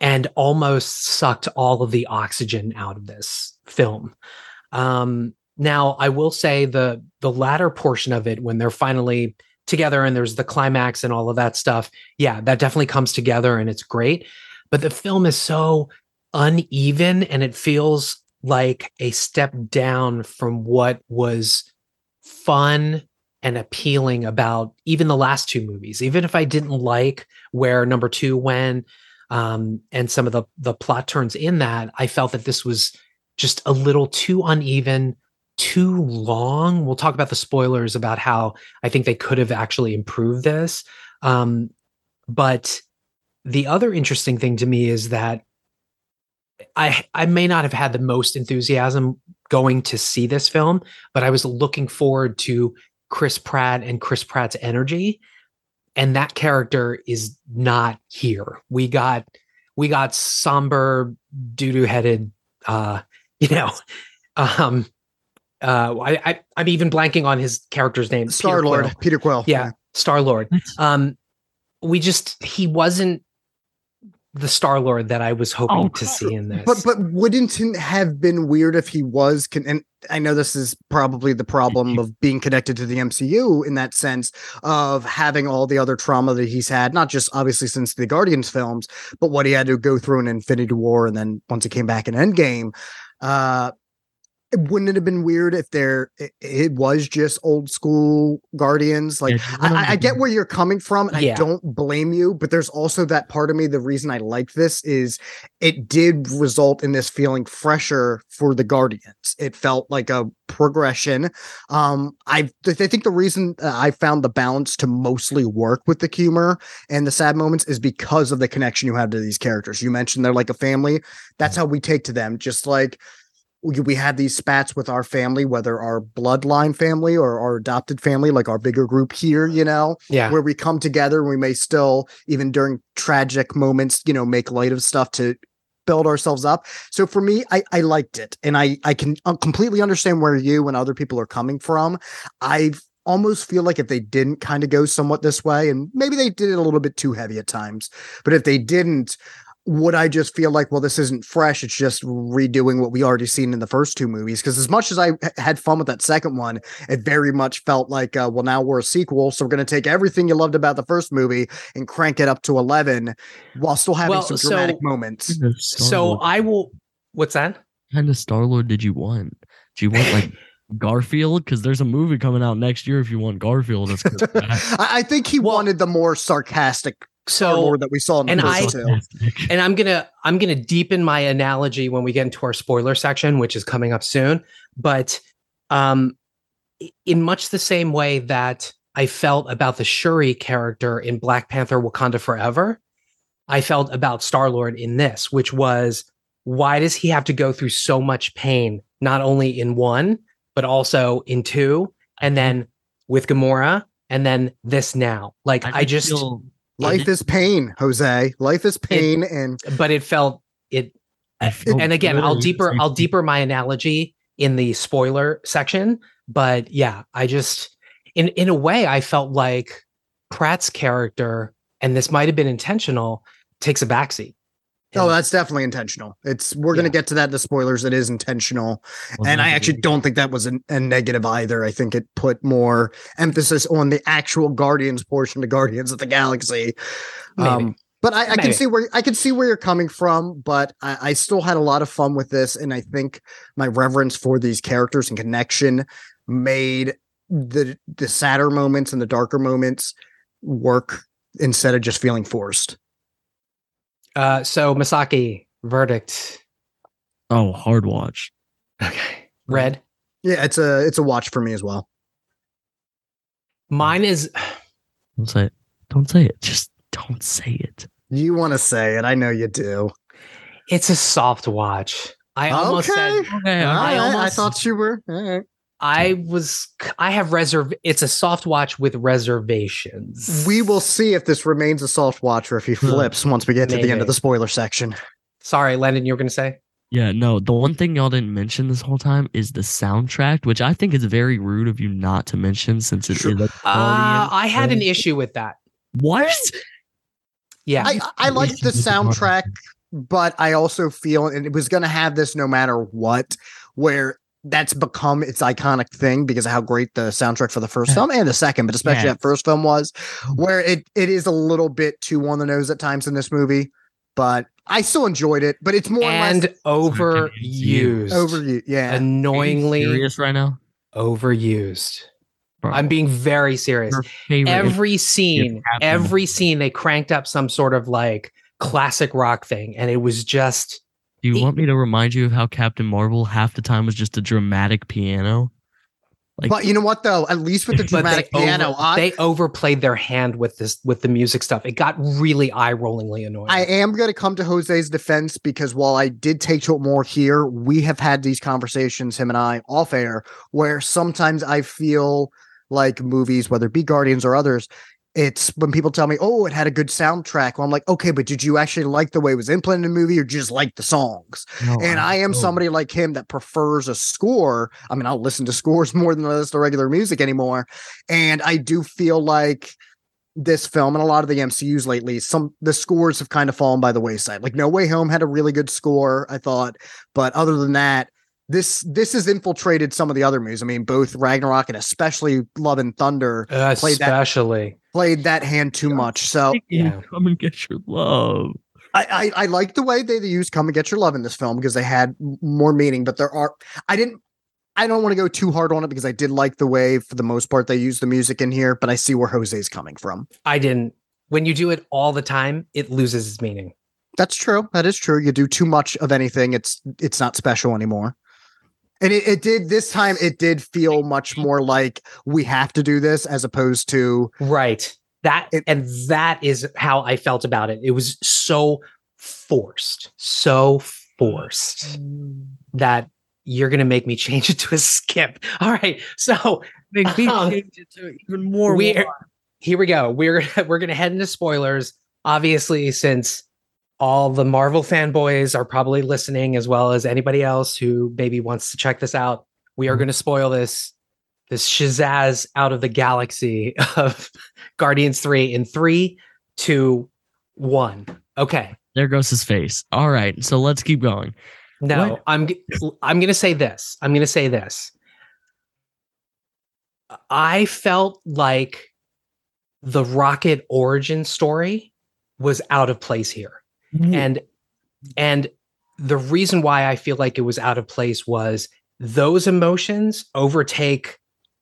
and almost sucked all of the oxygen out of this film. Um, now, I will say the the latter portion of it, when they're finally together and there's the climax and all of that stuff, yeah, that definitely comes together and it's great. But the film is so uneven and it feels like a step down from what was fun and appealing about even the last two movies. Even if I didn't like where number two went um, and some of the the plot turns in that, I felt that this was just a little too uneven, too long. We'll talk about the spoilers about how I think they could have actually improved this. Um, but the other interesting thing to me is that I I may not have had the most enthusiasm going to see this film, but I was looking forward to Chris Pratt and Chris Pratt's energy, and that character is not here. We got we got somber, doo doo headed, uh, you know, um, uh, I, I I'm even blanking on his character's name. Peter Star Lord, Quill. Peter Quill. Yeah, Star Lord. Um, we just he wasn't the Star Lord that I was hoping Oh, to see in this. But but wouldn't it have been weird if he was? Con- and I know this is probably the problem of being connected to the MCU in that sense of having all the other trauma that he's had, not just obviously since the Guardians films, but what he had to go through in Infinity War, and then once he came back in Endgame. Uh, wouldn't it have been weird if there it, it was just old school Guardians? Like, Yeah, just want 'em I, I get where you're coming from, and Yeah. I don't blame you. But there's also that part of me. The reason I like this is it did result in this feeling fresher for the Guardians. It felt like a progression. Um, I I think the reason uh, I found the balance to mostly work with the humor and the sad moments is because of the connection you have to these characters. You mentioned they're like a family. That's how we take to them. Just like we, had these spats with our family, whether our bloodline family or our adopted family, like our bigger group here, you know, Yeah. where we come together and we may still, even during tragic moments, you know, make light of stuff to build ourselves up. So for me, I, I liked it. And I, I can uh, completely understand where you and other people are coming from. I almost feel like if they didn't kind of go somewhat this way, and maybe they did it a little bit too heavy at times, but if they didn't, would I just feel like, well, this isn't fresh? It's just redoing what we already seen in the first two movies. Because as much as I h- had fun with that second one, it very much felt like, uh, well, now we're a sequel, so we're going to take everything you loved about the first movie and crank it up to eleven, while still having Well, some so- dramatic moments. So I will. What's that? kind of Star Lord did you want? Do you want like Garfield? Because there's a movie coming out next year. If you want Garfield, it's 'cause. I, I think he wanted the more sarcastic So Star-Lord that we saw in the and first I- two. and I'm gonna I'm gonna deepen my analogy when we get into our spoiler section, which is coming up soon. But um, in much the same way that I felt about the Shuri character in Black Panther: Wakanda Forever, I felt about Star Lord in this, which was why does he have to go through so much pain, not only in one but also in two, and then with Gamora, and then this now. Like I, didn't just, feel- I Life mm-hmm. is pain, Jose. Life is pain, and but it felt it I felt and again i'll deeper i'll deeper my analogy in the spoiler section but yeah i just in in a way i felt like pratt's character and this might have been intentional takes a backseat oh, that's definitely intentional. It's we're gonna get to that in the spoilers. It is intentional, Well, and I actually don't think that was an, a negative either. I think it put more emphasis on the actual Guardians portion, the Guardians of the Galaxy. Um, but I, I can see where I can see where you're coming from, but I, I still had a lot of fun with this, and I think my reverence for these characters and connection made the the sadder moments and the darker moments work instead of just feeling forced. Uh so masaki verdict Oh, hard watch. okay red Yeah, it's a it's a watch for me as well. mine is Don't say it. Don't say it. Just don't say it. You want to say it? I know you do. it's a soft watch i almost said Okay, All I right, I almost- thought you were. all right. I was i have reserve it's a soft watch with reservations. We will see if this remains a soft watch or if he flips once we get to the end of the spoiler section. sorry landon you were gonna say? Yeah, no, the one thing y'all didn't mention this whole time is the soundtrack, which I think is very rude of you not to mention since it is Sure. uh, i had an issue with that. What? yeah. I, I like the soundtrack, but I also feel, and it was going to have this no matter what, where that's become its iconic thing because of how great the soundtrack for the first film and the second, but especially Yeah. that first film was, mm-hmm. where it it is a little bit too on the nose at times in this movie, but I still enjoyed it. But it's more and or less overused. over you, yeah. Annoyingly serious right now? overused. Bro, I'm being very serious. Every scene, every scene, they cranked up some sort of like classic rock thing, and it was just Do you want me to remind you of how Captain Marvel half the time was just a dramatic piano? Like, but you know what though? At least with the dramatic they, piano, over- I, they overplayed their hand with this with the music stuff. It got really eye rollingly annoying. I am going to come to Jose's defense because while I did take to it more here, we have had these conversations, him and I, off air, where sometimes I feel like movies, whether it be Guardians or others, it's when people tell me, oh, it had a good soundtrack. Well, I'm like, okay, but did you actually like the way it was implemented in the movie or just like the songs? no, and I am don't. somebody like him that prefers a score. I mean, I'll listen to scores more than I listen to regular music anymore. And I do feel like this film and a lot of the MCUs lately, some the scores have kind of fallen by the wayside. Like No Way Home had a really good score, I thought, but other than that, this this has infiltrated some of the other movies. I mean, both Ragnarok and especially Love and Thunder uh, played that Especially, played that hand too much. So Yeah. Come and get your love. I, I I like the way they used "Come and Get Your Love" in this film because they had more meaning. But there are I didn't I don't want to go too hard on it because I did like the way, for the most part, they use the music in here, but I see where Jose's coming from. I didn't. When you do it all the time, it loses its meaning. That's true. That is true. You do too much of anything, it's it's not special anymore. And it, it did this time. It did feel much more like we have to do this as opposed to Right. That It- and that is how I felt about it. It was so forced, so forced that you're gonna make me change it to a skip. All right. So Make me Um, change it to even more. we here we go. We're we're gonna head into spoilers. Obviously, since all the Marvel fanboys are probably listening, as well as anybody else who maybe wants to check this out, we are Mhm. going to spoil this this Shazaz out of the galaxy of Guardians Three in three, two, one. Okay. There goes his face. All right, so let's keep going. No, What? I'm I'm going to say this. I'm going to say this. I felt like the Rocket origin story was out of place here. Mm-hmm. And and the reason why I feel like it was out of place was those emotions overtake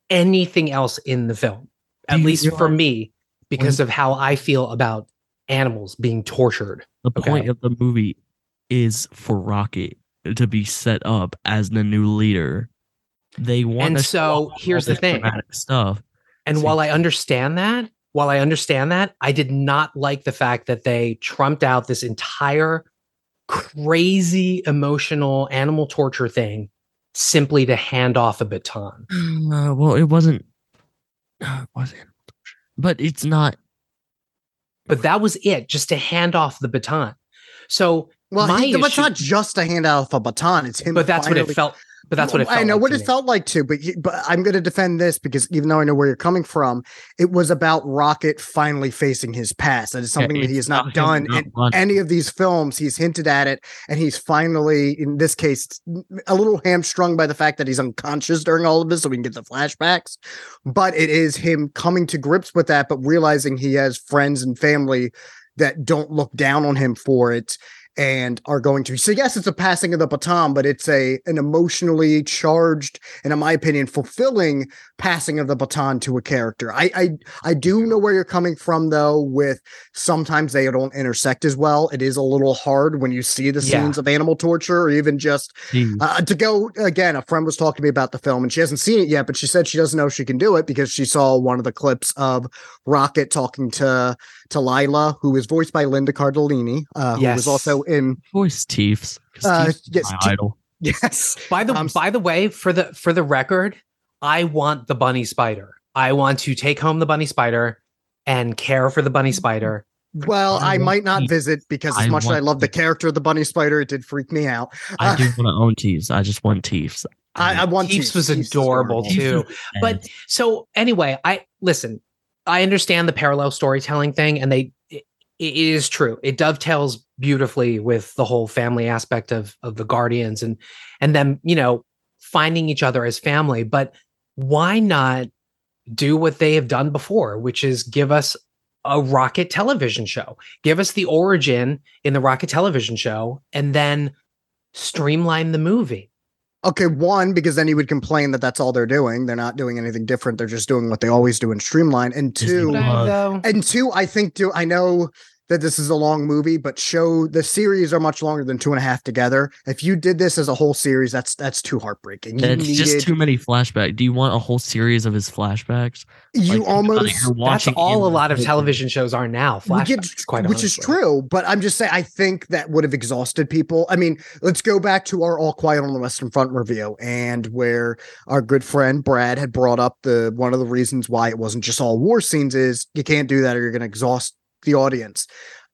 anything else in the film. At least for me because of how I feel about animals being tortured. the okay. point of the movie is for Rocket to be set up as the new leader. They want And to so, here's the thing. stuff. And See. while I understand that, while I understand that, I did not like the fact that they trumped out this entire crazy emotional animal torture thing simply to hand off a baton. Uh, well, it wasn't. Uh, it wasn't. But it's not. But that was it, just to hand off the baton. So, well, my he, but it's not just a hand off a baton. It's him. but that's what it felt. But that's what it felt. I know like what it me. felt like too, but he- but I'm going to defend this because even though I know where you're coming from, it was about Rocket finally facing his past. That is something that he has not done not in running. any of these films. He's hinted at it, and he's finally, in this case, a little hamstrung by the fact that he's unconscious during all of this, so we can get the flashbacks. But it is him coming to grips with that, but realizing he has friends and family that don't look down on him for it and are going to so yes it's a passing of the baton but it's a an emotionally charged and in my opinion fulfilling passing of the baton to a character i i i do know where you're coming from though with sometimes they don't intersect as well it is a little hard when you see the Yeah. scenes of animal torture or even just Jeez. uh, to go again, a friend was talking to me about the film and she hasn't seen it yet, but she said she doesn't know if she can do it because she saw one of the clips of Rocket talking to to Lylla, who is voiced by Linda Cardellini, uh, who was also in voice Teefs. 'cause Uh, Teefs yes, my Te- idol. yes. By the Um, by the way, for the for the record, I want the bunny spider. I want to take home the bunny spider and care for the bunny spider. Well, I I might not Teefs. visit because as I much as I love the character of the bunny spider, it did freak me out. I Uh, do want to own Teefs. I just want Teefs. I, I want Teeps Teefs. was Teefs is adorable, too. But so anyway, I listen. I understand the parallel storytelling thing, and they it, it is true. It dovetails beautifully with the whole family aspect of of the Guardians and and them, you know, finding each other as family. But why not do what they have done before, which is give us a Rocket television show, give us the origin in the Rocket television show, and then streamline the movie. Okay, one because then you would complain that that's all they're doing. They're not doing anything different. They're just doing what they always do in Streamline. And two, and two, I think do I know that this is a long movie, but show the series are much longer than two and a half together. If you did this as a whole series, that's that's too heartbreaking. You It's just too many flashbacks. Do you want a whole series of his flashbacks? you Like, think about it, almost you're That's all a lot of television shows are now. which Flashbacks, is, quite which is true, but I'm just saying I think that would have exhausted people. I mean, let's go back to our All Quiet on the Western Front review, and where our good friend Brad had brought up the one of the reasons why it wasn't just all war scenes is you can't do that or you're going to exhaust the audience.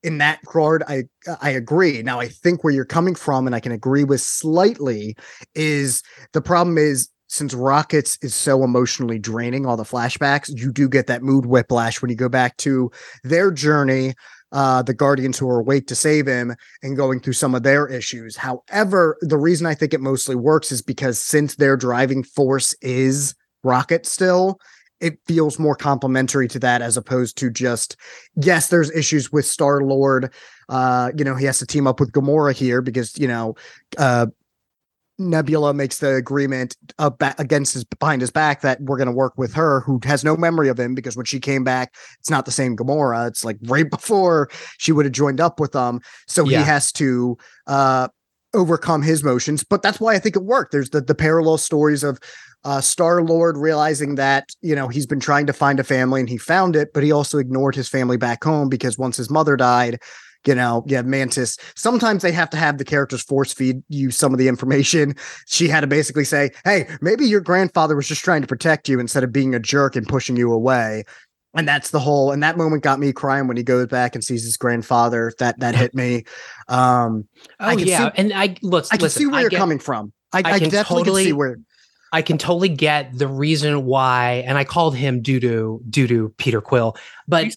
In that regard, I I agree. Now, I think where you're coming from, and I can agree with slightly, is the problem is since Rockets is so emotionally draining, all the flashbacks, you do get that mood whiplash when you go back to their journey, uh, the Guardians who are awake to save him and going through some of their issues. However, the reason I think it mostly works is because since their driving force is Rocket still, it feels more complementary to that as opposed to just yes, there's issues with Star Lord. Uh, you know, he has to team up with Gamora here because you know, uh, Nebula makes the agreement against his behind his back that we're going to work with her, who has no memory of him because when she came back, it's not the same Gamora. It's like right before she would have joined up with them, so Yeah. he has to uh, overcome his motions. But that's why I think it worked. There's the the parallel stories of uh, Star Lord realizing that you know he's been trying to find a family and he found it, but he also ignored his family back home because once his mother died, you know, yeah, Mantis. Sometimes they have to have the characters force feed you some of the information. She had to basically say, "Hey, maybe your grandfather was just trying to protect you instead of being a jerk and pushing you away." And that's the whole. And that moment got me crying when he goes back and sees his grandfather. That that hit me. Um, Oh I can yeah, see- and I let's I can listen, see where you're get- coming from. I, I I, can definitely totally- can see where. I can totally get the reason why, and I called him due to due to Peter Quill, but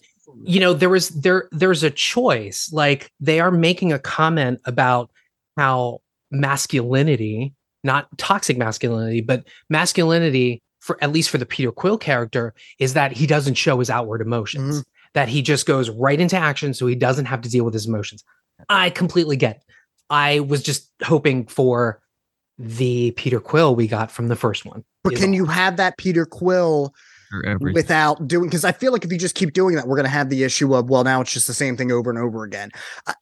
you know there was there there's a choice. Like they are making a comment about how masculinity, not toxic masculinity, but masculinity for at least for the Peter Quill character is that he doesn't show his outward emotions. Mm-hmm. That he just goes right into action, so he doesn't have to deal with his emotions. I completely get. It. I was just hoping for the Peter Quill we got from the first one. But can all. you have that Peter Quill without doing? Because I feel like if you just keep doing that, we're going to have the issue of well, now it's just the same thing over and over again. I,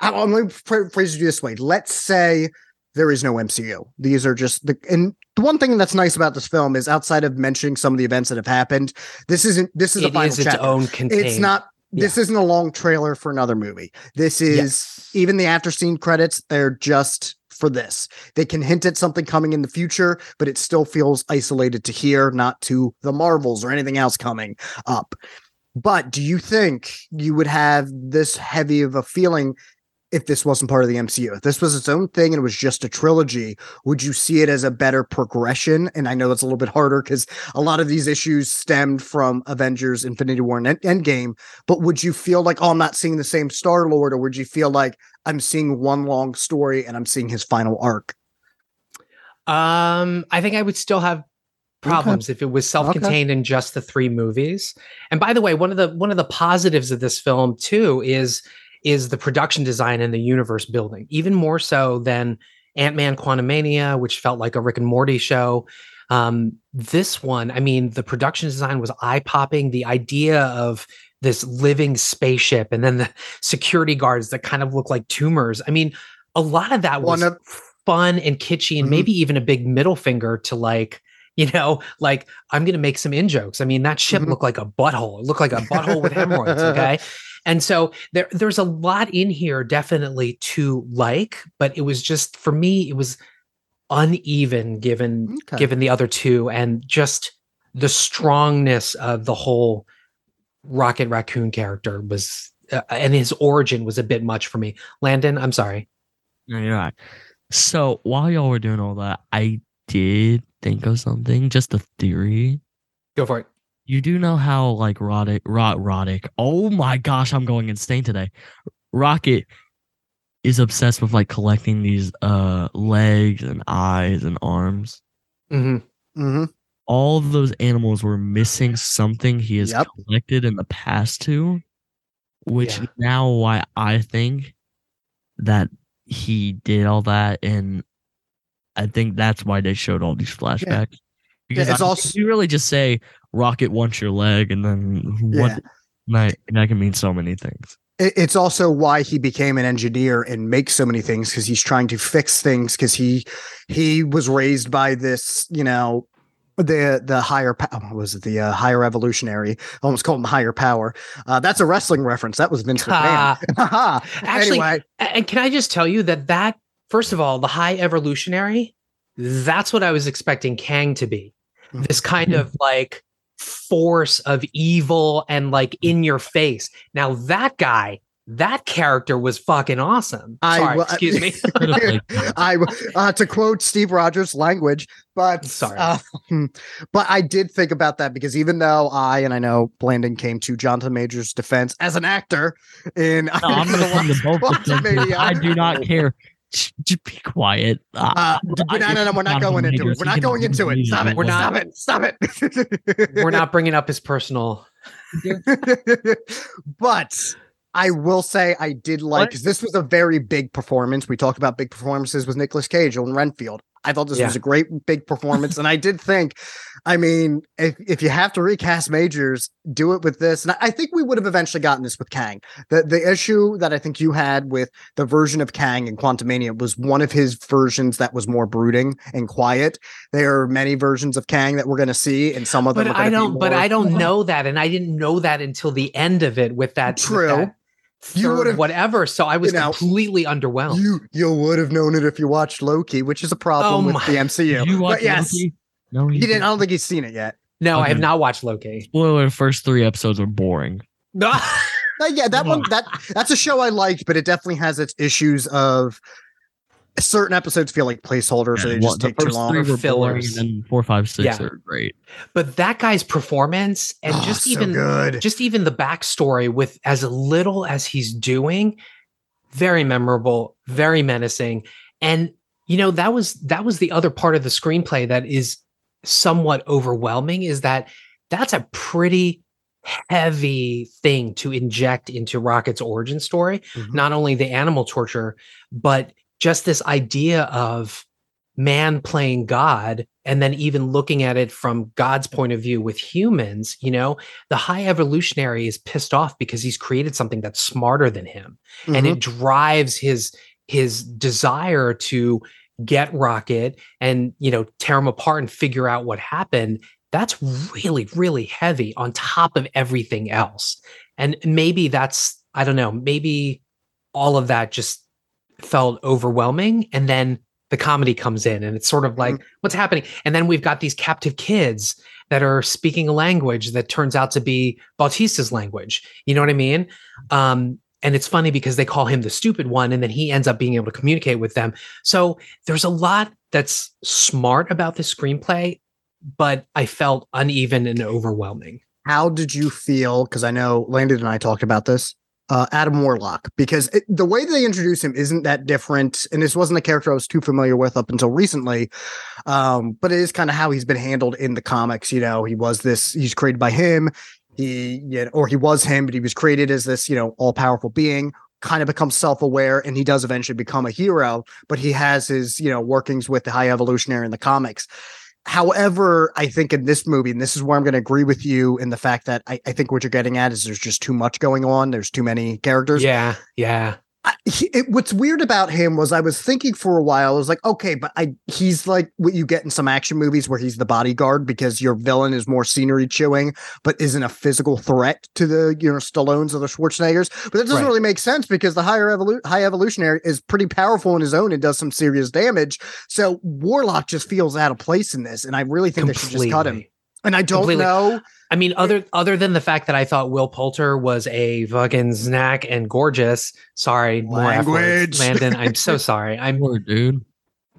I, I'm going to phrase it this way. Let's say there is no MCU. These are just the and the one thing that's nice about this film is outside of mentioning some of the events that have happened, this isn't this is a final is its chapter. own contained. It's not. This isn't a long trailer for another movie. This is Yes. even the after scene credits. They're just for this. They can hint at something coming in the future, but it still feels isolated to here, not to the Marvels or anything else coming up. But do you think you would have this heavy of a feeling if this wasn't part of the MCU? If this was its own thing and it was just a trilogy, would you see it as a better progression? And I know that's a little bit harder because a lot of these issues stemmed from Avengers, Infinity War, and Endgame. But would you feel like, oh, I'm not seeing the same Star Lord, or would you feel like I'm seeing one long story and I'm seeing his final arc? Um, I think I would still have problems if it was self-contained in just the three movies. And by the way, one of the one of the positives of this film too is is the production design and the universe building, even more so than Ant-Man Quantumania, which felt like a Rick and Morty show. Um, this one, I mean, the production design was eye-popping. The idea of this living spaceship and then the security guards that kind of look like tumors. I mean, a lot of that was of- fun and kitschy and Mhm. maybe even a big middle finger to like you know like i'm gonna make some in jokes i mean that ship Mhm. looked like a butthole it looked like a butthole with hemorrhoids okay and so there there's a lot in here definitely to like but it was just for me it was uneven given Okay. given the other two and just the strongness of the whole rocket raccoon character was uh, and his origin was a bit much for me landon i'm sorry No, you're right. So while y'all were doing all that, I did think of something, just a theory. go for it You do know how like Roddick, Rot, Roddick. Oh my gosh, I'm going insane today. Rocket is obsessed with like collecting these uh legs and eyes and arms. hmm Mhm. All of those animals were missing something he has Yep. collected in the past too, which Yeah. now why I think that he did all that and I think that's why they showed all these flashbacks. Because it's I- also- you really just say Rocket wants your leg and then what that, that can mean so many things. It's also why he became an engineer and makes so many things because he's trying to fix things because he he was raised by this, you know, the the higher power what was it? The uh, higher evolutionary I almost called him higher power. Uh, that's a wrestling reference. That was Vince McMahon. Actually, anyway. and can I just tell you that that first of all, the high evolutionary, that's what I was expecting Kang to be. This kind of like force of evil and like in your face. Now that guy, that character was fucking awesome. I Sorry, excuse me. I uh, to quote Steve Rogers language, but Sorry. uh, but I did think about that because even though I and I know Blandon came to Jonathan Majors' defense as an actor in No, I'm the gonna come to both. Quantumania. I do not care. Sh- Just be quiet. Uh, I- no, no, no, we're not going into it. We're not going into it. Stop it. We're not- Stop it. Stop it. We're not bringing up his personal. but I will say I did like because this was a very big performance. We talked about big performances with Nicolas Cage and Renfield. I thought this Yeah. was a great big performance, and I did think, I mean, if if you have to recast Majors, do it with this. And I, think we would have eventually gotten this with Kang. The the issue that I think you had with the version of Kang in Quantumania was one of his versions that was more brooding and quiet. There are many versions of Kang that we're going to see, and some of them. but are I don't. But I don't know that, and I didn't know that until the end of it with that. with True. that You third would've- whatever. So I was you know, completely underwhelmed. You you would have known it if you watched Loki, which is a problem Oh with my- the MCU. You watch but yes, Loki? No, he didn't. I don't think he's seen it yet. no, I have not watched Loki. Spoiler: the first three episodes are boring. Yeah, that one that that's a show I liked, but it definitely has its issues of certain episodes feel like placeholders or they Yeah, just the take too long. three Or were boring, fillers. and then four, five, six Yeah. are great. but that guy's performance and Oh, just so even good. just even the backstory with as little as he's doing very memorable very menacing and you know that was that was the other part of the screenplay that is somewhat overwhelming is that that's a pretty heavy thing to inject into rocket's origin story Mhm. not only the animal torture but just this idea of man playing God and then even looking at it from God's point of view with humans, you know, the high evolutionary is pissed off because he's created something that's smarter than him. And Mhm. it drives his his desire to get rocket and you know tear him apart and figure out what happened. That's really really heavy on top of everything else. And maybe that's i don't know maybe all of that just felt overwhelming and then the comedy comes in and it's sort of like what's happening and then we've got these captive kids that are speaking a language that turns out to be bautista's language you know what i mean um and it's funny because they call him the stupid one and then he ends up being able to communicate with them so there's a lot that's smart about the screenplay but i felt uneven and overwhelming How did you feel? Because I know Landon and I talked about this. Uh, Adam Warlock, because it, the way they introduce him isn't that different, and this wasn't a character I was too familiar with up until recently. Um, but it is kind of how he's been handled in the comics. You know, he was this. He's created by him. He, you know, or he was him, but he was created as this, you know, all powerful being. Kind of becomes self aware, and he does eventually become a hero. But he has his, you know, workings with the High Evolutionary in the comics. However, I think in this movie, and this is where I'm going to agree with you in the fact that I, I think what you're getting at is there's just too much going on. There's too many characters. yeah yeah I, he, it, what's weird about him was I was thinking for a while, I was like, okay, but I he's like what you get in some action movies where he's the bodyguard because your villain is more scenery chewing, but isn't a physical threat to the you know Stallones or the Schwarzeneggers. But that doesn't Right. really make sense because the higher evolu- high evolutionary is pretty powerful in his own and does some serious damage. So Warlock just feels out of place in this, and I really think they should just cut him. And I don't Completely. know. I mean, other other than the fact that I thought Will Poulter was a fucking snack and gorgeous. Sorry, Language. words, Landon. I'm so sorry. I'm Word, dude.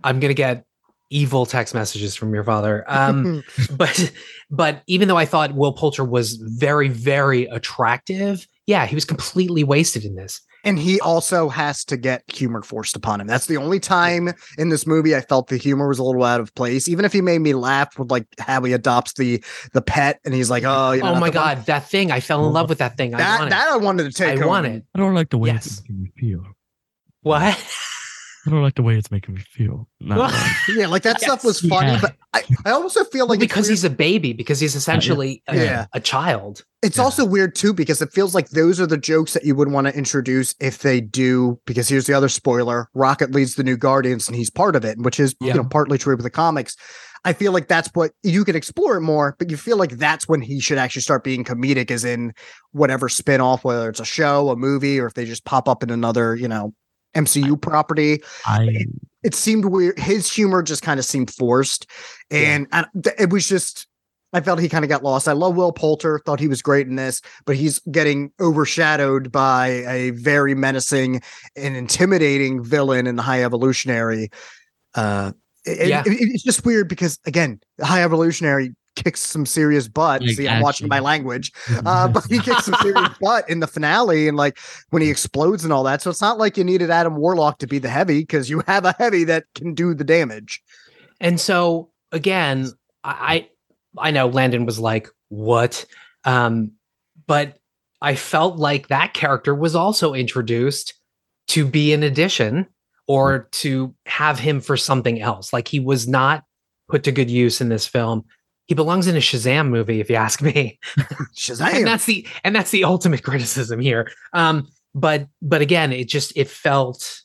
I'm gonna get evil text messages from your father. Um, but but even though I thought Will Poulter was very very attractive, yeah, he was completely wasted in this. And he also has to get humor forced upon him. That's the only time in this movie I felt the humor was a little out of place. Even if he made me laugh with like how he adopts the the pet and he's like, oh, you know, oh my the one- god, that thing! I fell in love with that thing. I that it. that I wanted to take. I home. want it. I don't like the way Yes. it's making me feel. What? I don't like the way it's making me feel. Not Well. Yeah, like that stuff was funny, Yeah. but I, I also feel like it's because he's a baby. Because he's essentially a, Yeah. a child. It's Yeah. also weird too because it feels like those are the jokes that you would want to introduce if they do. Because here's the other spoiler: Rocket leads the new Guardians, and he's part of it, which is Yeah. you know partly true with the comics. I feel like that's what you can explore it more, but you feel like that's when he should actually start being comedic, as in whatever spin off, whether it's a show, a movie, or if they just pop up in another you know MCU property I it seemed weird. His humor just kind of seemed forced, and I, it was just. I felt he kind of got lost. I love Will Poulter; thought he was great in this, but he's getting overshadowed by a very menacing and intimidating villain in the High Evolutionary. Uh, it- Yeah. it- it's just weird because again, High Evolutionary kicks some serious butt. Like, See, I'm watching my language, uh, but he kicks some serious butt in the finale and like when he explodes and all that. So it's not like you needed Adam Warlock to be the heavy because you have a heavy that can do the damage. And so again, I I I know Landon was like, "What?" Um, but I felt like that character was also introduced to be an addition or to have him for something else. Like he was not put to good use in this film. He belongs in a Shazam movie, if you ask me. Shazam. and that's the and that's the ultimate criticism here. Um, but but again, it just it felt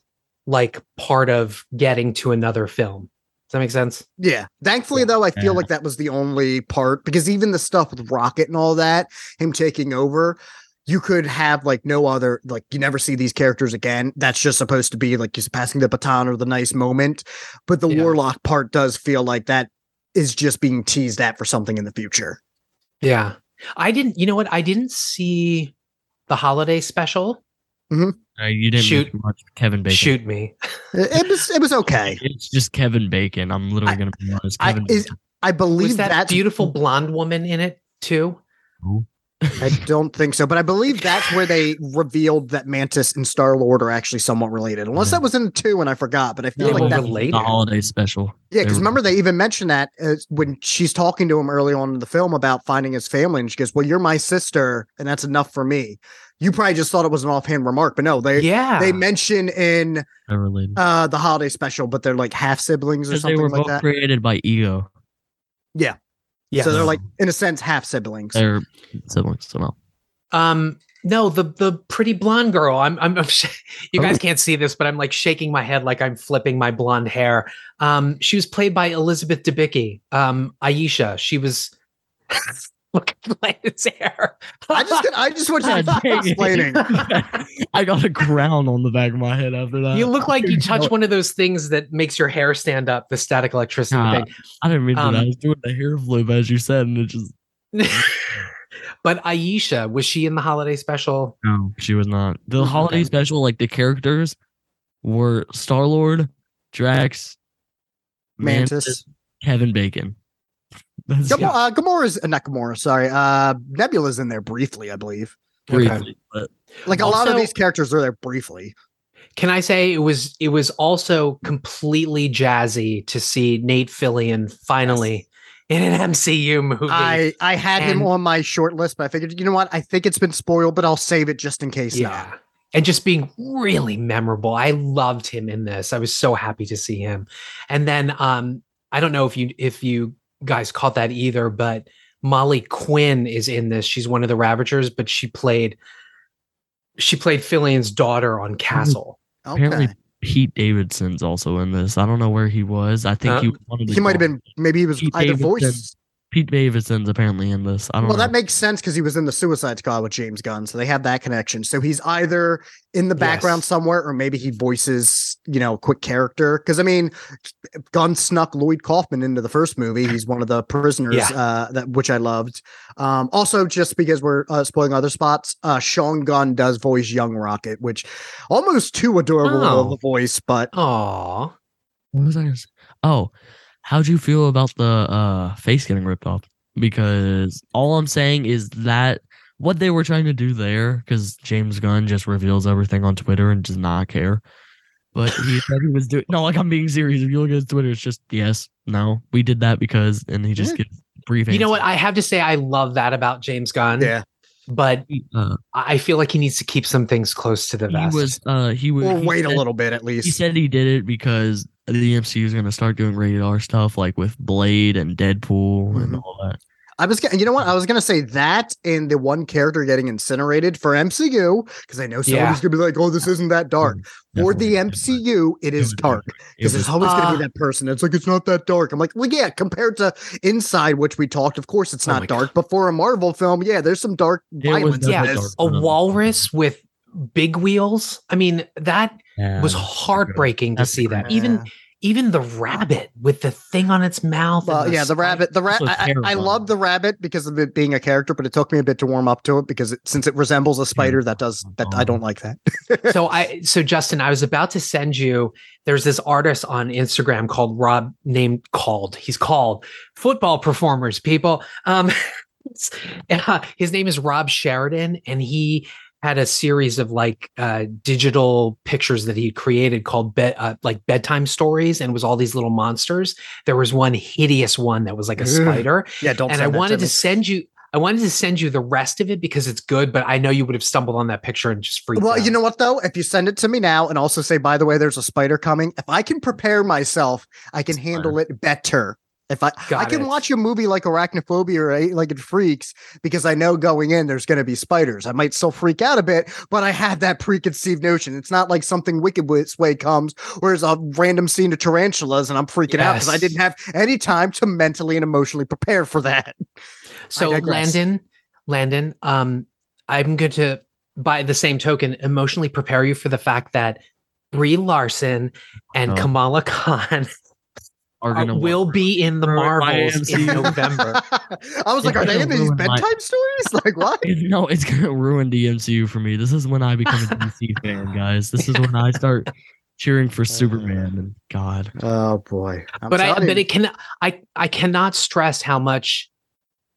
like part of getting to another film. Does that make sense? Yeah. Thankfully, though, I feel Yeah. like that was the only part because even the stuff with Rocket and all that, him taking over, you could have like no other, like you never see these characters again. That's just supposed to be like he's passing the baton or the nice moment. But the Yeah. Warlock part does feel like that is just being teased at for something in the future. Yeah. I didn't, you know what? I didn't see the holiday special. Uh, you didn't Shoot. much Kevin Bacon. Shoot me. It, it was it was okay. It's just Kevin Bacon. I'm literally I- gonna be honest. I, Kevin is, Bacon. I believe Was that beautiful blonde woman in it too? I don't think so, but I believe that's where they revealed that Mantis and Star Lord are actually somewhat related. Unless Yeah. that was in two, and I forgot. But I feel They like were that. related. the holiday special. Yeah, because remember they even mentioned that uh, when she's talking to him early on in the film about finding his family, and she goes, "Well, you're my sister, and that's enough for me." You probably just thought it was an offhand remark, but no, they Yeah. they mention in uh the holiday special, but they're like half siblings or Because they something were like both that. created by Ego. Yeah, yeah. so they're like in a sense half siblings. They're siblings. So no. Um, no, the the pretty blonde girl. I'm I'm, I'm sh- you guys Oh. can't see this, but I'm like shaking my head like I'm flipping my blonde hair. Um, she was played by Elizabeth Debicki. Um, Ayesha. She was. Look at his hair. I just I just want you to explaining. I got a crown on the back of my head after that. you look like you No, touched one of those things that makes your hair stand up. The static electricity Nah. thing. I didn't mean to. Um, I was doing the hair flip as you said, and it just but Ayesha was she in the holiday special? no, she was not. The Okay. holiday special, like the characters were Star Lord, Drax, Mantis. Kevin Bacon. That's Gamora, uh, Gamora's uh, not Gamora, sorry. Uh Nebula's in there briefly, I believe. briefly, but Like a lot of these characters are there briefly. Can I say it was it was also completely jazzy to see Nate Fillion finally in an MCU movie. I I had him on my short list, but I figured, you know what? I think it's been spoiled, but I'll save it just in case yeah. not. And just being really memorable. I loved him in this. I was so happy to see him. And then um I don't know if you if you guys caught that either, but Molly Quinn is in this. She's one of the Ravagers, but she played she played Fillion's daughter on mm-hmm. Castle. apparently Pete Davidson's also in this. I don't know where he was. I think Huh? he was one of the He might have been maybe he was Pete either Davidson. voice. Pete Davidson's apparently in this. I don't Well, know. that makes sense because he was in the Suicide Squad with James Gunn, so they have that connection. So he's either in the background Yes. somewhere, or maybe he voices, you know, a quick character. Because I mean, Gunn snuck Lloyd Kaufman into the first movie. He's one of the prisoners, Yeah. uh, that which I loved. Um, also, just because we're uh, spoiling other spots, uh, Sean Gunn does voice Young Rocket, which almost too adorable of Oh. a voice, but oh, What was I gonna say? Oh, how'd you feel about the uh face getting ripped off? Because all I'm saying is that what they were trying to do there, because James Gunn just reveals everything on Twitter and does not care. But he said he was doing no, like I'm being serious. If you look at his Twitter, it's just yes, no, we did that because, and he just Yeah. gives brief. You know what? I have to say I love that about James Gunn. yeah, But Uh, I I feel like he needs to keep some things close to the vest. he was, uh, he was. or he wait a little bit at least. He said he did it because the MCU is going to start doing rated R stuff like with Blade and Deadpool and Mhm. all that. I was, gonna- you know what? I was gonna say that and the one character getting incinerated for MCU because I know somebody's Yeah. gonna be like, "Oh, this isn't that dark." For the MCU, it is dark because was- there's always gonna be that person. It's like it's not that dark. I'm like, well, yeah, compared to Inside, which we talked, of course, it's Oh not my dark. But for a Marvel film, yeah, there's some dark was violence. in Yeah, dark. a walrus with big wheels. I mean, that Yeah, was heartbreaking to see that. great. Even even the rabbit with the thing on its mouth. and Well, yeah, the spike. rabbit. The Also rabbit. I, I, I love the rabbit because of it being a character, but it took me a bit to warm up to it because it, since it resembles a spider, that does that. I don't like that. so I so Justin, I was about to send you. There's this artist on Instagram called Rob named called. He's called football performers. People, um, uh, his name is Rob Sheridan, and he had a series of like uh digital pictures that he created called bed uh, like bedtime stories and was all these little monsters there was one hideous one that was like a spider Yeah, don't. and I wanted me. to send you. I wanted to send you the rest of it because it's good, but I know you would have stumbled on that picture and just freaked Well, out. you know what though? If you send it to me now and also say, by the way, there's a spider coming, if I can prepare myself, I can handle it better. If I I can it. watch a movie like Arachnophobia or Eight Legged Freaks because I know going in there's going to be spiders. I might still freak out a bit, but I have that preconceived notion. It's not like something Wicked This Way comes, whereas a random scene of tarantulas and I'm freaking out because I didn't have any time to mentally and emotionally prepare for that. So digress. Landon, Landon, um, I'm going to, by the same token, emotionally prepare you for the fact that Brie Larson and Oh. Kamala Khan Are are- gonna will be in the ruin Marvels in November. I was like, are they in these ruin my- bedtime stories? Like what? no, it's gonna ruin the MCU for me. This is when I become a DC fan, guys. This is when I start cheering for Superman and God. Oh boy. I'm but I, but it can, I, I cannot stress how much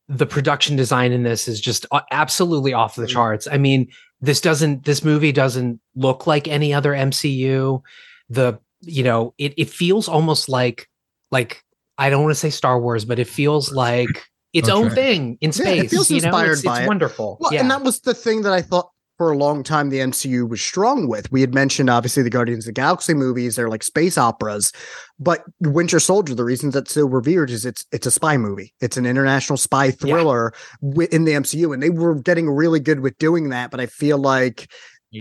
the production design in this is just absolutely off the Mhm. charts. I mean, this doesn't, this movie doesn't look like any other MCU. The, you know, it, it feels almost like, like, I don't want to say Star Wars, but it feels like its Star own thing in Yeah, space. it feels you know, inspired it's, by it's it. wonderful. Well, yeah. and that was the thing that I thought for a long time the MCU was strong with. We had mentioned obviously the Guardians of the Galaxy movies, they're like space operas, but Winter Soldier, the reason that's so revered is it's it's a spy movie. It's an international spy thriller wi- in the MCU, and they were getting really good with doing that. But I feel like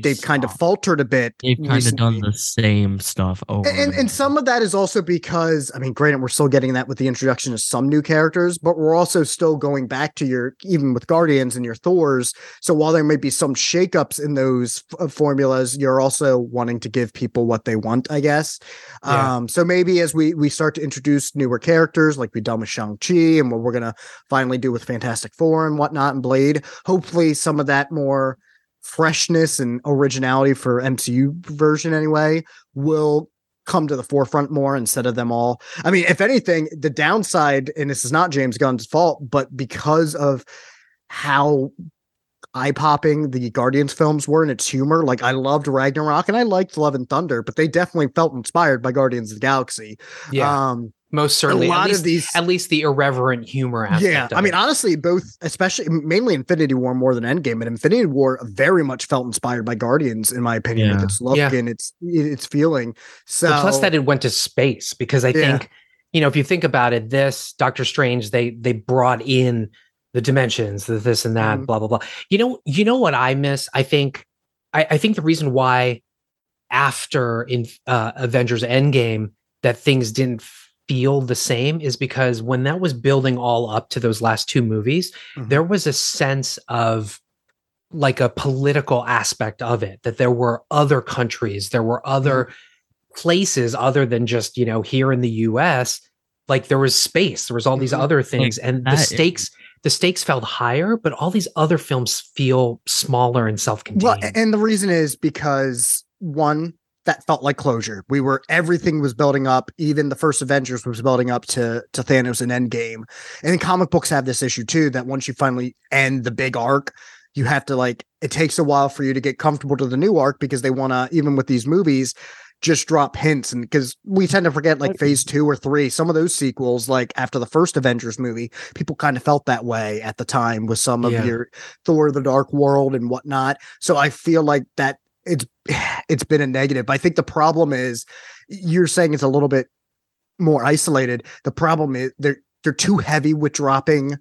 they've kind of faltered a bit. They've kind of done the same stuff over And, and and some of that is also because I mean, granted, we're still getting that with the introduction of some new characters, but we're also still going back to your even with Guardians and your Thors. So while there may be some shakeups in those f- uh, formulas, you're also wanting to give people what they want, I guess. Yeah. Um, so maybe as we we start to introduce newer characters, like we've done with Shang Chi, and what we're gonna finally do with Fantastic Four and whatnot, and Blade, hopefully some of that more freshness and originality for MCU version anyway will come to the forefront more instead of them all. I mean, if anything, the downside, and this is not James Gunn's fault, but because of how eye popping the Guardians films were and its humor, like I loved Ragnarok and I liked Love and Thunder, but they definitely felt inspired by Guardians of the Galaxy. yeah. Um, most certainly. a lot at least, of these at least the irreverent humor aspect. yeah, of I mean, it. honestly, both, especially mainly Infinity War more than Endgame, but Infinity War very much felt inspired by Guardians, in my opinion, with its look Yeah. and its its feeling. So But plus that it went to space because I Yeah. think you know if you think about it, this Doctor Strange they they brought in the dimensions, the this and that, Mhm. blah blah blah. You know, you know what I miss? I think I, I think the reason why after in uh, Avengers Endgame that things didn't feel the same is because when that was building all up to those last two movies, Mhm. there was a sense of like a political aspect of it that there were other countries, there were other places other than just, you know, here in the US, like there was space, there was all these Mhm. other things and the that is- stakes the stakes felt higher, but all these other films feel smaller and self-contained. Well, and the reason is because one, that felt like closure. We were everything was building up. Even the first Avengers was building up to to Thanos and Endgame. And comic books have this issue too that once you finally end the big arc, you have to like it takes a while for you to get comfortable to the new arc because they want to even with these movies just drop hints and because we tend to forget like phase two or three some of those sequels like after the first avengers movie people kind of felt that way at the time with some of Yeah. your thor the dark world and whatnot so i feel like that it's it's been a negative. I think the problem is you're saying it's a little bit more isolated. The problem is they're they're too heavy with dropping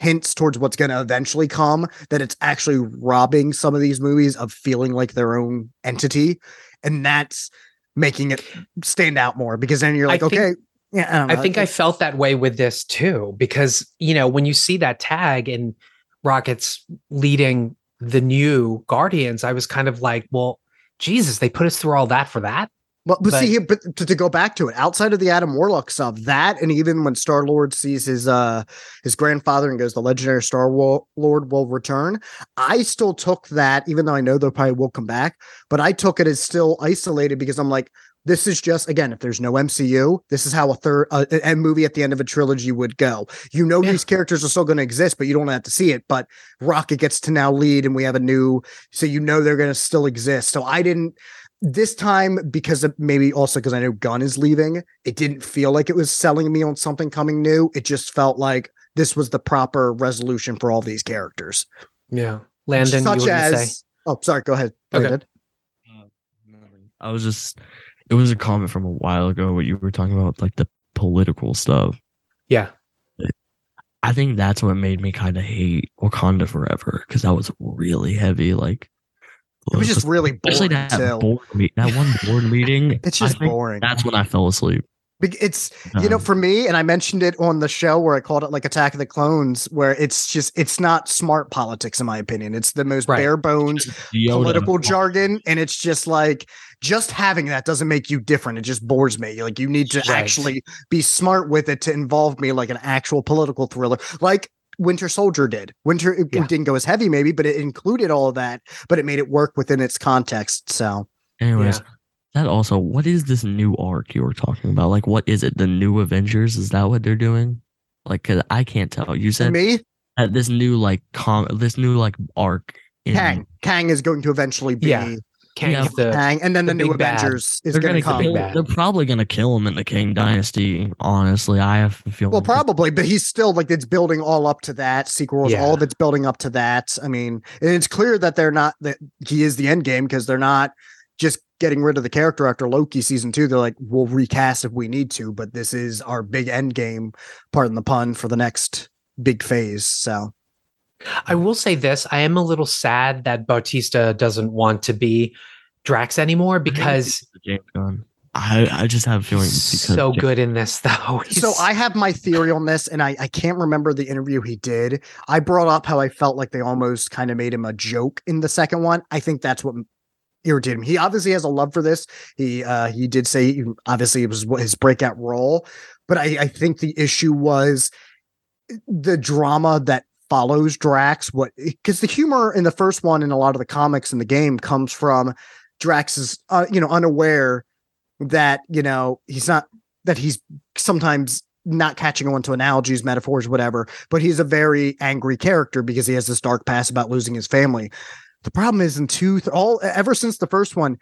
hints towards what's going to eventually come that it's actually robbing some of these movies of feeling like their own entity. And that's making it stand out more because then you're I like think- okay yeah I, I think I felt that way with this too, because you know when you see that tag and Rockets leading the new Guardians, I was kind of like, well, Jesus, they put us through all that for that. But, but, But- see here, but to, to go back to it, outside of the Adam Warlock stuff, that and even when Star Lord sees his uh his grandfather and goes, the legendary Star Lord will return. I still took that, even though I know they probably will come back, but I took it as still isolated because I'm like, this is just again, if there's no MCU, this is how a third uh, a a movie at the end of a trilogy would go. You know, Yeah. these characters are still going to exist, but you don't have to see it. But Rocket gets to now lead, and we have a new, so you know they're going to still exist. So I didn't this time because of maybe also because I know Gunn is leaving, it didn't feel like it was selling me on something coming new. It just felt like this was the proper resolution for all these characters. Yeah. Landon, Such you as say? oh, sorry, go ahead. Okay. Landon. I was just it was a comment from a while ago what you were talking about like the political stuff. Yeah. I think that's what made me kind of hate Wakanda Forever because that was really heavy. Like It was just really especially boring. that board meet, that one board meeting. It's just boring. That's when I fell asleep. Bec- It's you know Um, for me, and I mentioned it on the show where I called it like Attack of the Clones, where it's just it's not smart politics in my opinion. It's the most Right. bare bones political jargon, and it's just like just having that doesn't make you different. It just bores me. Like you need to Right. actually be smart with it to involve me like an actual political thriller, like Winter Soldier did. Winter it, it Yeah. didn't go as heavy maybe, but it included all of that, but it made it work within its context. So Anyways, Yeah. That also, what is this new arc you were talking about? Like, what is it? The new Avengers? Is that what they're doing? Like, cause I can't tell. You said me, that this new like com, this new like arc. In, Kang, Kang is going to eventually be Yeah. Kang Yeah. the Kang, and then the, the new big bad. Avengers is going gonna, come. big kill, bad. they're probably gonna kill him in the Kang Dynasty. Honestly, I have a feeling. Well, probably, but he's still like it's building all up to that sequels. Yeah. All of it's building up to that. I mean, and it's clear that they're not that he is the end game because they're not just getting rid of the character after Loki season two. They're like, we'll recast if we need to, but this is our big end game. Pardon the pun for the next big phase. So I will say this: I am a little sad that Bautista doesn't want to be Drax anymore because I I just have feelings. because so good in this, though. So I have my theory on this, and I, I can't remember the interview he did. I brought up how I felt like they almost kind of made him a joke in the second one. I think that's what irritated him. He obviously has a love for this. He uh he did say obviously it was his breakout role, but I, I think the issue was the drama that follows Drax. What because the humor in the first one and a lot of the comics in the game comes from Drax's uh, you know unaware that you know he's not that he's sometimes not catching on to analogies, metaphors, whatever, but he's a very angry character because he has this dark past about losing his family. The problem is in two, all ever since the first one,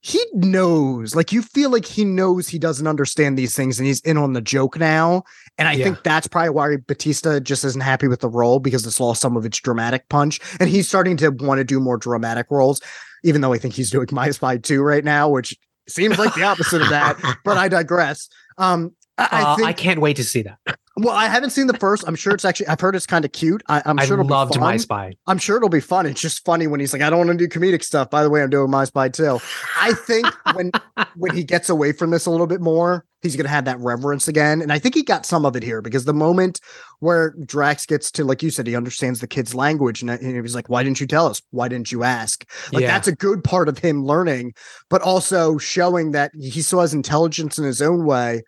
he knows, like you feel like he knows he doesn't understand these things and he's in on the joke now. And I Yeah. think that's probably why Bautista just isn't happy with the role because it's lost some of its dramatic punch. And he's starting to want to do more dramatic roles, even though I think he's doing My Spy 2 right now, which seems like the opposite of that, but I digress. Um, I, I uh, I can't wait to see that. Well, I haven't seen the first. I'm sure it's actually. I've heard it's kind of cute. I, I'm I sure it'll loved be fun. My Spy. I'm sure it'll be fun. It's just funny when he's like, "I don't want to do comedic stuff." By the way, I'm doing My Spy too. I think when when he gets away from this a little bit more, he's gonna have that reverence again. And I think he got some of it here because the moment where Drax gets to, like you said, he understands the kid's language, and, and he was like, "Why didn't you tell us? Why didn't you ask?" Like Yeah. that's a good part of him learning, but also showing that he still has intelligence in his own way.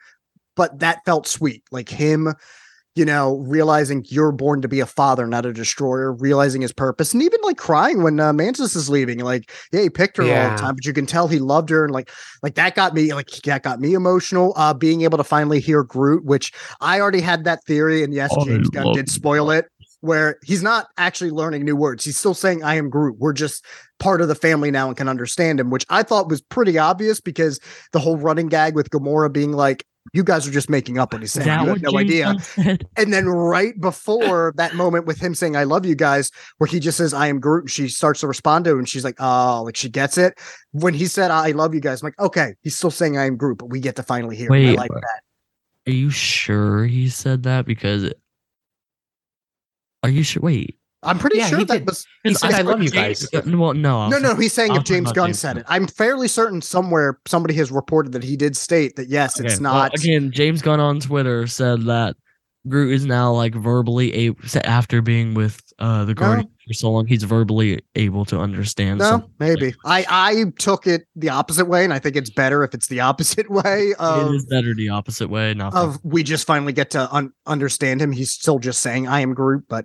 But that felt sweet, like him you know, realizing you're born to be a father, not a destroyer, realizing his purpose, and even like crying when uh, Mantis is leaving. Like, yeah, he picked her all the time, but you can tell he loved her, and like, like that got me, like, that got me emotional. Uh, being able to finally hear Groot, which I already had that theory, and yes, I James Gunn did spoil it, where he's not actually learning new words. He's still saying, "I am Groot." We're just part of the family now and can understand him, which I thought was pretty obvious because the whole running gag with Gamora being like. You guys are just making up what he's saying. You have no idea. Said? And then right before that moment with him saying, I love you guys, where he just says, I am Groot, and she starts to respond to him, and she's like, Oh, like she gets it. When he said, I love you guys, I'm like, okay, he's still saying I am Groot, but we get to finally hear. it. I like that. Are you sure he said that? Because are you sure? Wait, I'm pretty Yeah, sure that did. was He said, I "I love you James- guys." Well, no, no, no. He's saying I if James Gunn James said Gunn. it. I'm fairly certain somewhere somebody has reported that he did state that yes, it's Okay, well, not. again, James Gunn on Twitter said that Groot is now like verbally able after being with uh the Guardian for so long. He's verbally able to understand. no, maybe I I took it the opposite way, and I think it's better if it's the opposite way of it is better the opposite way. Not of we just finally get to un- understand him. He's still just saying I am Groot, but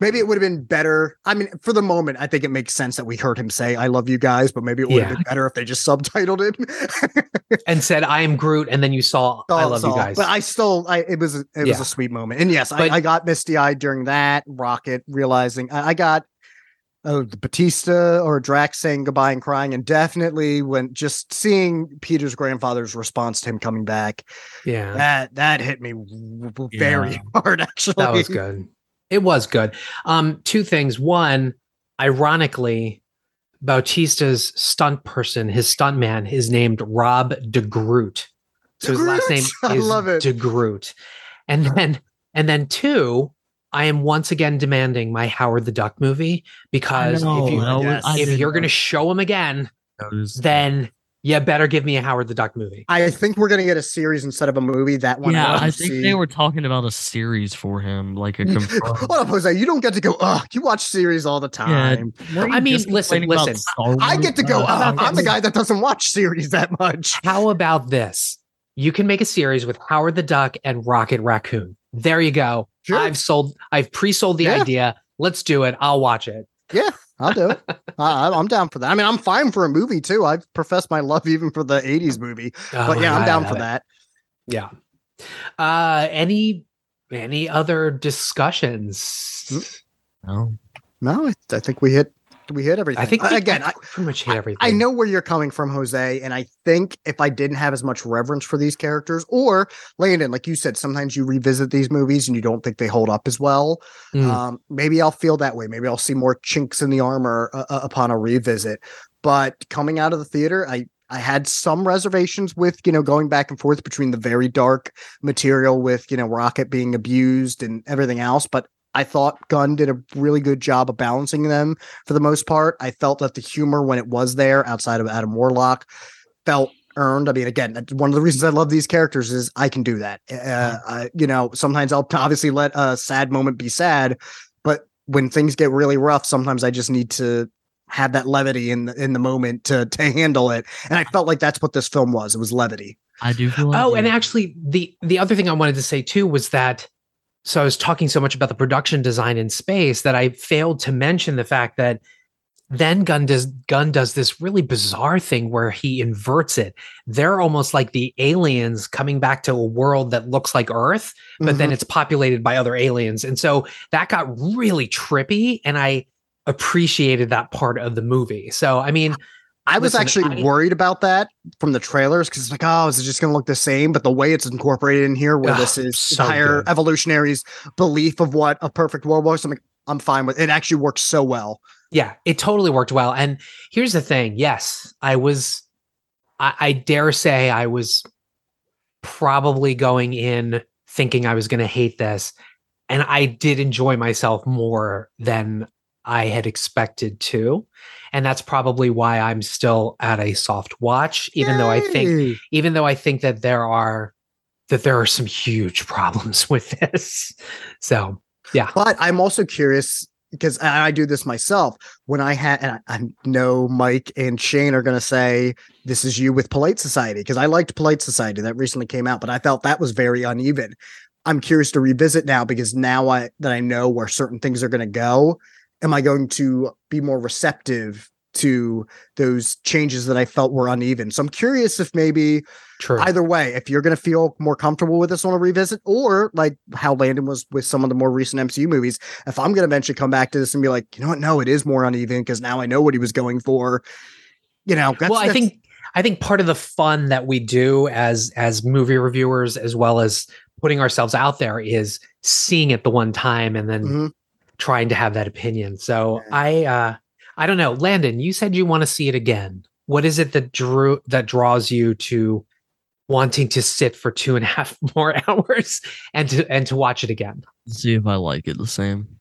maybe it would have been better. I mean, for the moment, I think it makes sense that we heard him say I love you guys, but maybe it would have been better if they just subtitled it. and said, "I am Groot," and then you saw, "I love you guys." But I still, I it was a- it was a sweet moment, and yes, But- I, I got misty eyed during that Rocket realizing I, I got. oh, the Bautista or Drax saying goodbye and crying, and definitely when just seeing Peter's grandfather's response to him coming back, Yeah. that that hit me very Yeah. hard. Actually, That was good. It was good. Um, two things. One, ironically, Bautista's stunt person, his stunt man, is named Rob De Groot. So his last name I is love it. De Groot. And then, and then two, I am once again demanding my Howard the Duck movie because know, if you yes. if you're going to show him again, was- then you better give me a Howard the Duck movie. I think we're gonna get a series instead of a movie. That one, yeah, love I think see. they were talking about a series for him, like a confirmed. Hold up, Jose. You don't get to go. Ugh, you watch series all the time. weren't I mean, listen, listen. I get to go. Uh, I'm the guy that doesn't watch series that much. How about this? You can make a series with Howard the Duck and Rocket Raccoon. There you go. Sure. I've sold, I've pre-sold the Yeah. idea. Let's do it. I'll watch it. I'll do it. I, I'm down for that. I mean, I'm fine for a movie too. I've professed my love even for the '80s movie. Oh But yeah, I'm down for it. that. Yeah. Uh, any any other discussions? No. No, I, I think we hit we hit everything. I think we- again, I I, pretty much hit everything. I know where you're coming from, Jose, and I think if I didn't have as much reverence for these characters, or Landon, like you said, sometimes you revisit these movies and you don't think they hold up as well. Mm. Um, maybe I'll feel that way. Maybe I'll see more chinks in the armor uh, uh, upon a revisit. But coming out of the theater, I I had some reservations with you know going back and forth between the very dark material with you know Rocket being abused and everything else, but. I thought Gunn did a really good job of balancing them for the most part. I felt that the humor when it was there outside of Adam Warlock felt earned. I mean, again, one of the reasons I love these characters is I can do that. Uh, I, you know, sometimes I'll obviously let a sad moment be sad, but when things get really rough, sometimes I just need to have that levity in the, in the moment to to handle it. And I felt like that's what this film was. It was levity. I do feel like Oh, and actually, the the other thing I wanted to say too was that so I was talking so much about the production design in space that I failed to mention the fact that then Gunn does Gunn does this really bizarre thing where he inverts it. They're almost like the aliens coming back to a world that looks like Earth, but then Mhm. it's populated by other aliens, and so that got really trippy, and I appreciated that part of the movie. So I mean, I was Listen, actually I- worried about that from the trailers because it's like, oh, is it just going to look the same? But the way it's incorporated in here, where this is so higher good. evolutionaries' belief of what a perfect world was, I'm like, I'm fine with it. Actually works so well. Yeah, it totally worked well. And here's the thing. Yes, I was, I, I dare say I was probably going in thinking I was going to hate this. And I did enjoy myself more than I had expected to. And that's probably why I'm still at a soft watch, even though I think, even though I think that there are, that there are some huge problems with this. So, yeah. But I'm also curious because I I do this myself. When I had, and I, I know Mike and Shane are going to say this is you with Polite Society because I liked Polite Society that recently came out, but I felt that was very uneven. I'm curious to revisit now because now I that I know where certain things are going to go, am I going to be more receptive to those changes that I felt were uneven? So I'm curious if maybe True. either way, if you're going to feel more comfortable with this on a revisit, or like how Landon was with some of the more recent MCU movies, if I'm going to eventually come back to this and be like, you know what, no, it is more uneven because now I know what he was going for. You know, well, I think I think part of the fun that we do as as movie reviewers, as well as putting ourselves out there, is seeing it the one time and then Mhm. Trying to have that opinion. So Yeah. I uh I don't know, Landon. You said you want to see it again. What is it that drew that draws you to wanting to sit for two and a half more hours and to and to watch it again? see if I like it the same.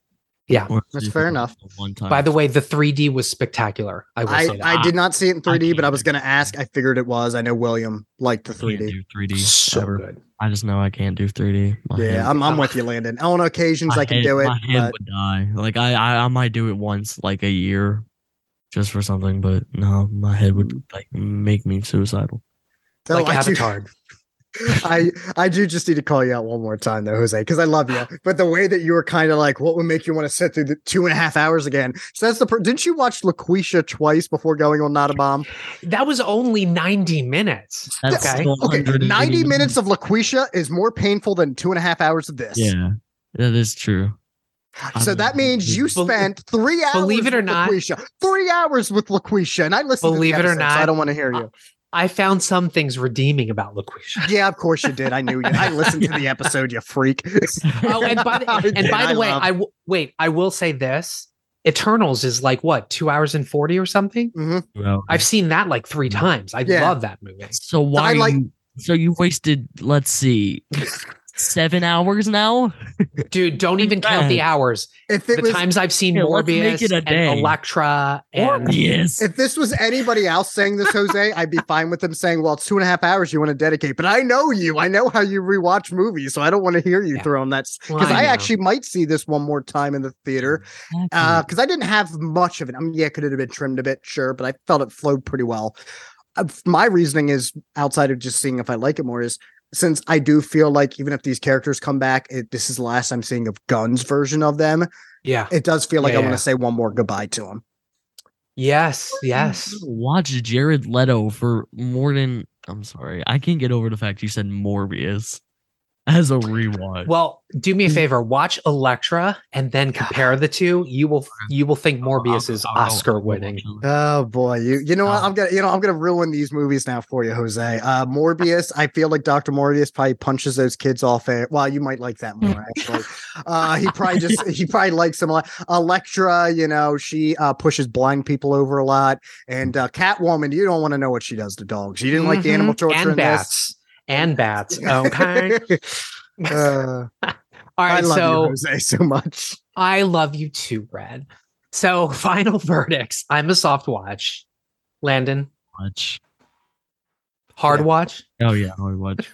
Yeah. Or That's fair enough. One time. By the way, the 3D was spectacular. I will I, say that. I did not see it in 3D, but I was going to ask. I figured it was. I know William liked the I can't 3D. do 3D. so ever. good. I just know I can't do 3D. My Yeah, hand- I'm, I'm with you, Landon. On occasions, my I can hand- do it. My hand But would die. Like I, I, I might do it once, like a year, just for something. But no, my head would like make me suicidal. though like I do- Avatar. I I do just need to call you out one more time though, Jose, because I love you. But the way that you were kind of like, what would make you want to sit through the two and a half hours again? So that's the. Per- Didn't you watch LaQuisha twice before going on Not a Bomb? That was only 90 minutes. That's okay. Okay, ninety minutes of LaQuisha is more painful than two and a half hours of this. Yeah, that is true. So that means you spent three hours. believe it or with not- LaQuisha. three hours with LaQuisha, and I listened. Believe to it the or episode, so not, I don't want to hear you. I found some things redeeming about LaQuisha. Yeah, of course you did. I knew you. I listened to the episode. You freak. Oh, and by the, and did. by the way, love- I w- wait. I will say this: Eternals is like what two hours and forty or something. Mhm. Well, I've seen that like three Mm-hmm. times. I Yeah. love that movie. so why? I like- you, so you wasted. Let's see, seven hours now. Dude, don't even count the hours. If it The was times I've seen Yeah, let's make Morbius it a and day. Elektra and Morbius. if this was anybody else saying this, Jose, I'd be fine with them saying, "Well, it's two and a half hours you want to dedicate." But I know you. I know how you rewatch movies, so I don't want to hear you Yeah. throwing that Well, because I I, actually might see this one more time in the theater Exactly. because I didn't have much of it. I mean, yeah, could it have been trimmed a bit? Sure, but I felt it flowed pretty well. Uh, my reasoning is outside of just seeing if I like it more is since I do feel like even if these characters come back, it, this is the last I'm seeing of Gunn's version of them. yeah. It does feel like Yeah, I want to say one more goodbye to him. Yes, yes. Watch Jared Leto for more than. I'm sorry, I can't get over the fact you said Morbius as a rewatch. Well, do Mm. me a favor. Watch Elektra and then compare the two. You will you will think Morbius is I'll- I'll- Oscar winning. Oh boy, you you know what? Oh. I'm gonna you know I'm gonna ruin these movies now for you, Jose. Uh Morbius, I feel like Dr. Morbius probably punches those kids off air. Well, you might like that more actually. uh he probably just he probably likes them a lot. Electra, you know, she uh pushes blind people over a lot. And uh Catwoman, you don't want to know what she does to dogs. You didn't like the animal Mhm. torture and in bats and bats. Okay. this. uh, All I love So you, Jose, so much. I love you too, Brad. So final verdicts. I'm a soft watch. Landon, Watch. hard Yeah. watch. Oh yeah, hard watch.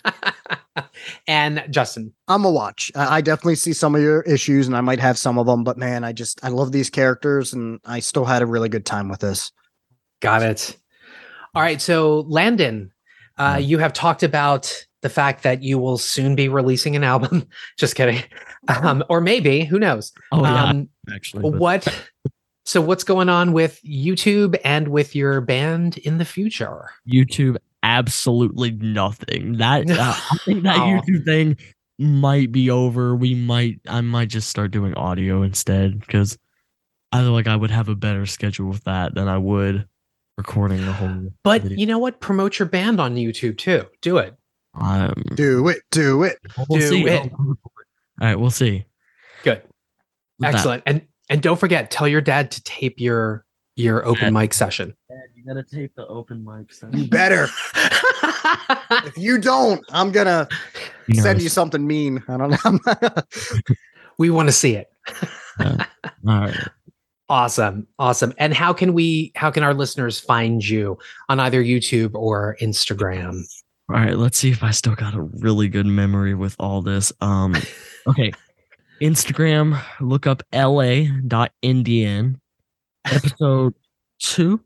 and Justin. I'm a watch. I, I definitely see some of your issues, and I might have some of them. But man, I just I love these characters, and I still had a really good time with this. Got it. All right. So, Landon, uh, you have talked about the fact that you will soon be releasing an album. Just kidding. Um, or maybe, who knows? Oh yeah, Um, actually. but- what? So, what's going on with YouTube and with your band in the future? YouTube absolutely nothing. That uh, I think that Oh. YouTube thing might be over. We might I might just start doing audio instead because I feel like I would have a better schedule with that than I would recording the whole. But video. you know what? Promote your band on YouTube too. Do it. um, Do it, do it. we'll do see. it. All right, we'll see. Good. With that. Excellent. And and don't forget, tell your dad to tape your your open mic session. Dad, you gotta tape the open mic. You better. if you don't, I'm gonna send you something mean. I don't know. we want to see it. All right. Awesome. Awesome. And how can we how can our listeners find you on either YouTube or Instagram? All right, let's see if I still got a really good memory with all this. Um okay. Instagram, look up la.indian. Episode 2.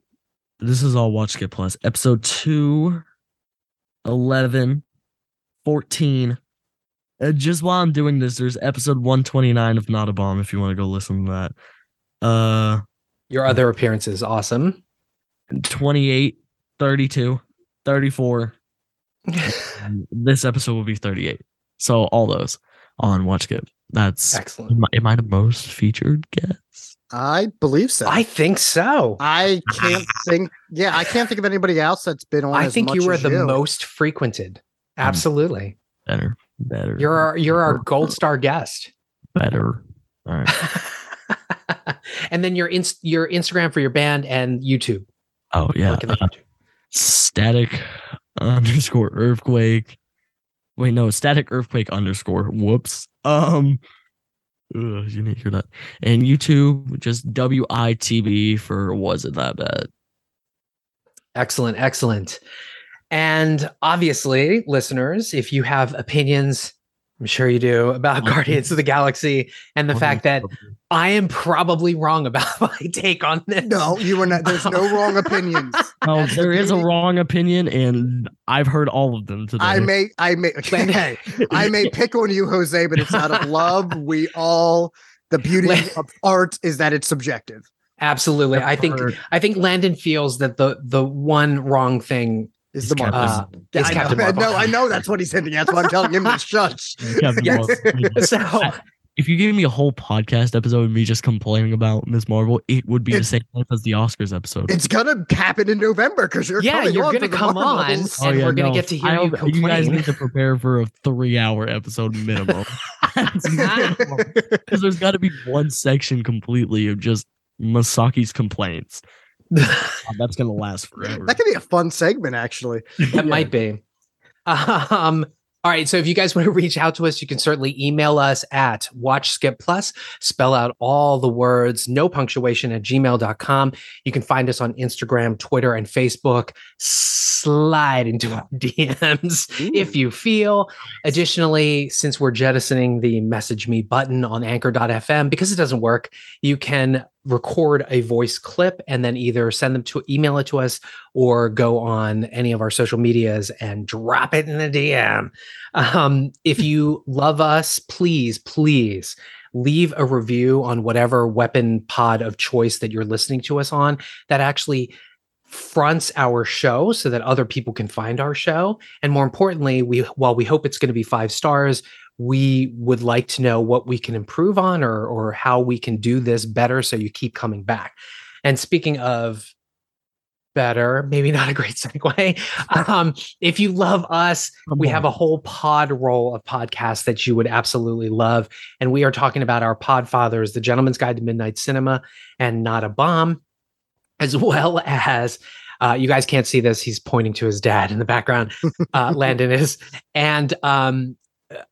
This is all Watch Get Plus. Episode 2 11 14. Uh, just while I'm doing this, there's episode 129 of Not a Bomb if you want to go listen to that. Uh Your other appearances. Awesome. 28, 32, 34. this episode will be 38. So all those on Watch Get. That's Excellent. am I, am I the most featured guest? I believe so. I think so. I can't think. Yeah, I can't think of anybody else that's been on. I as think you much were the you. most frequented. Absolutely. Better, better. You're our you're our gold star guest. better. All right. and then your inst- your Instagram for your band and YouTube. Oh yeah. Where can they uh, static underscore earthquake. Wait, no, static earthquake underscore. Whoops. Um, ugh, you need to hear that. And YouTube, just WITB for was it that bad? Excellent, excellent. And obviously, listeners, if you have opinions, I'm sure you do about Guardians of the Galaxy and the oh, fact that I am probably wrong about my take on this. No, you were not. There's no wrong opinions. Oh, there is a wrong opinion, and I've heard all of them today. I may, I may, hey, I may pick on you, Jose, but it's out of love. We all. The beauty of art is that it's subjective. Absolutely. I think I think Landon feels that the the one wrong thing Is It's the mark. Uh, Yeah, I Captain know, Marvel. No, I know that's what he's hinting. at. That's why I'm telling him to shush. Captain Yes. Marvel. So if you give me a whole podcast episode of me just complaining about Miss Marvel, it would be the same length as the Oscars episode. It's gonna happen in November because you're Yeah, coming you're on gonna for the come on. Marvels. and we're gonna get to hear I you don't- You guys need to prepare for a three-hour episode minimum. Because there's got to be one section completely of just Masaki's complaints. Uh, that's gonna last forever. That could be a fun segment, actually. That might be. Um, all right. So if you guys want to reach out to us, you can certainly email us at watch skip plus, spell out all the words, no punctuation at gmail.com. You can find us on Instagram, Twitter, and Facebook. Slide into our DMs if you feel. Additionally, since we're jettisoning the message me button on anchor.fm, because it doesn't work, you can record a voice clip and then either send them to email it to us or go on any of our social medias and drop it in the DM. Um, if you love us, please, please leave a review on whatever weapon pod of choice that you're listening to us on that actually fronts our show so that other people can find our show and more importantly we while we hope it's going to be five stars we would like to know what we can improve on or or how we can do this better so you keep coming back. And speaking of better maybe not a great segue um if you love us we have a whole pod roll of podcasts that you would absolutely love. And we are talking about our podfathers the gentleman's guide to midnight cinema and not a bomb as well as uh, you guys can't see this he's pointing to his dad in the background uh, landon is. And um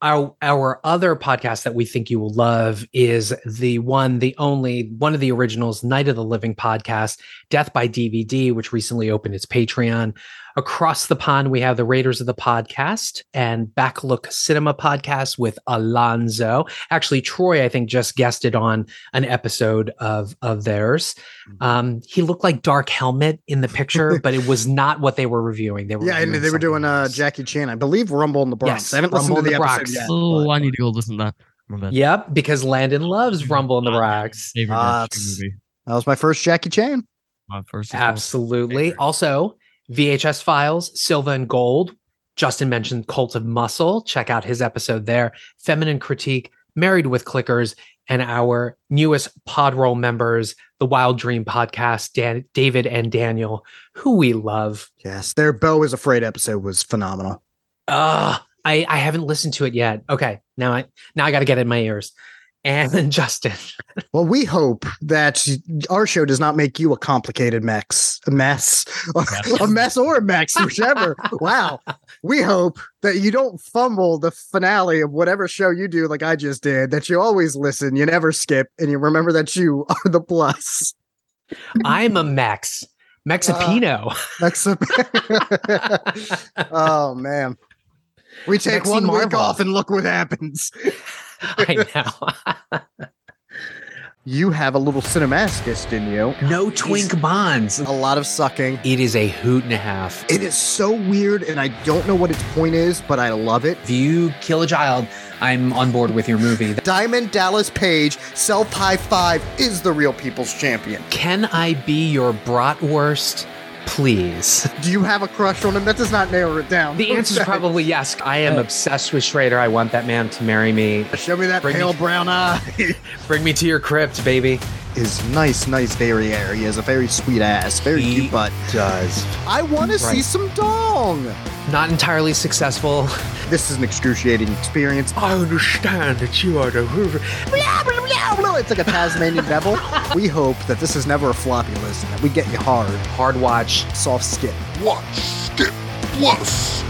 our our other podcast that we think you will love is the one the only one of the originals night of the living podcast death by dvd which recently opened its patreon across the pond we have the raiders of the podcast and backlook cinema podcast with alonzo actually troy i think just guested on an episode of of theirs um he looked like dark helmet in the picture but it was not what they were reviewing they were Yeah, and reviewing they were doing something uh. Jackie Chan, I believe Rumble in the Bronx. Yes, I haven't listened to the the episode Bronx. yet. oh, but- I need to go listen to that. Yep, because Landon loves Rumble in the Rocks. Favorite Ah, action it's- movie. That was my first Jackie Chan. My first. Absolutely. Favorite. Also, VHS Files, Silva and Gold. Justin mentioned Cult of Muscle. Check out his episode there. Feminine Critique, Married with Clickers, and our newest Podroll members, the Wild Dream podcast, Dan- David and Daniel, who we love. Yes, their Beau is Afraid episode was phenomenal. Uh, I, I haven't listened to it yet. Okay, now I now I got to get it in my ears. And then Justin, Well, we hope that our show does not make you a complicated mess, a mess, a mess or a mess, whichever. wow. We hope that you don't fumble the finale of whatever show you do, like I just did. That you always listen, you never skip, and you remember that you are the plus. I'm a Max. Mexipino. Mex- oh man, we take Mexi one week off and look what happens. I know. You have a little cinemascus, didn't you? no twink bonds. A lot of sucking. It is a hoot and a half. It is so weird, and I don't know what its point is, but I love it. If you kill a child, I'm on board with your movie. Diamond Dallas Page, self high five, is the real people's champion. Can I be your bratwurst, please? Do you have a crush on him? That does not narrow it down. The answer is probably yes. I am uh, obsessed with Schrader. I want that man to marry me. Show me that Bring pale me- brown eye. Bring me to your crypt, baby. His nice, nice derriere. He has a very sweet ass, very He cute butt. does. I want to see some dong. Not entirely successful. This is an excruciating experience. I understand that you are the Hoover. Blah, blah, blah, blah. It's like a Tasmanian devil. We hope that this is never a floppy list that we get you hard, Hard watch. soft skip. Watch Skip Plus.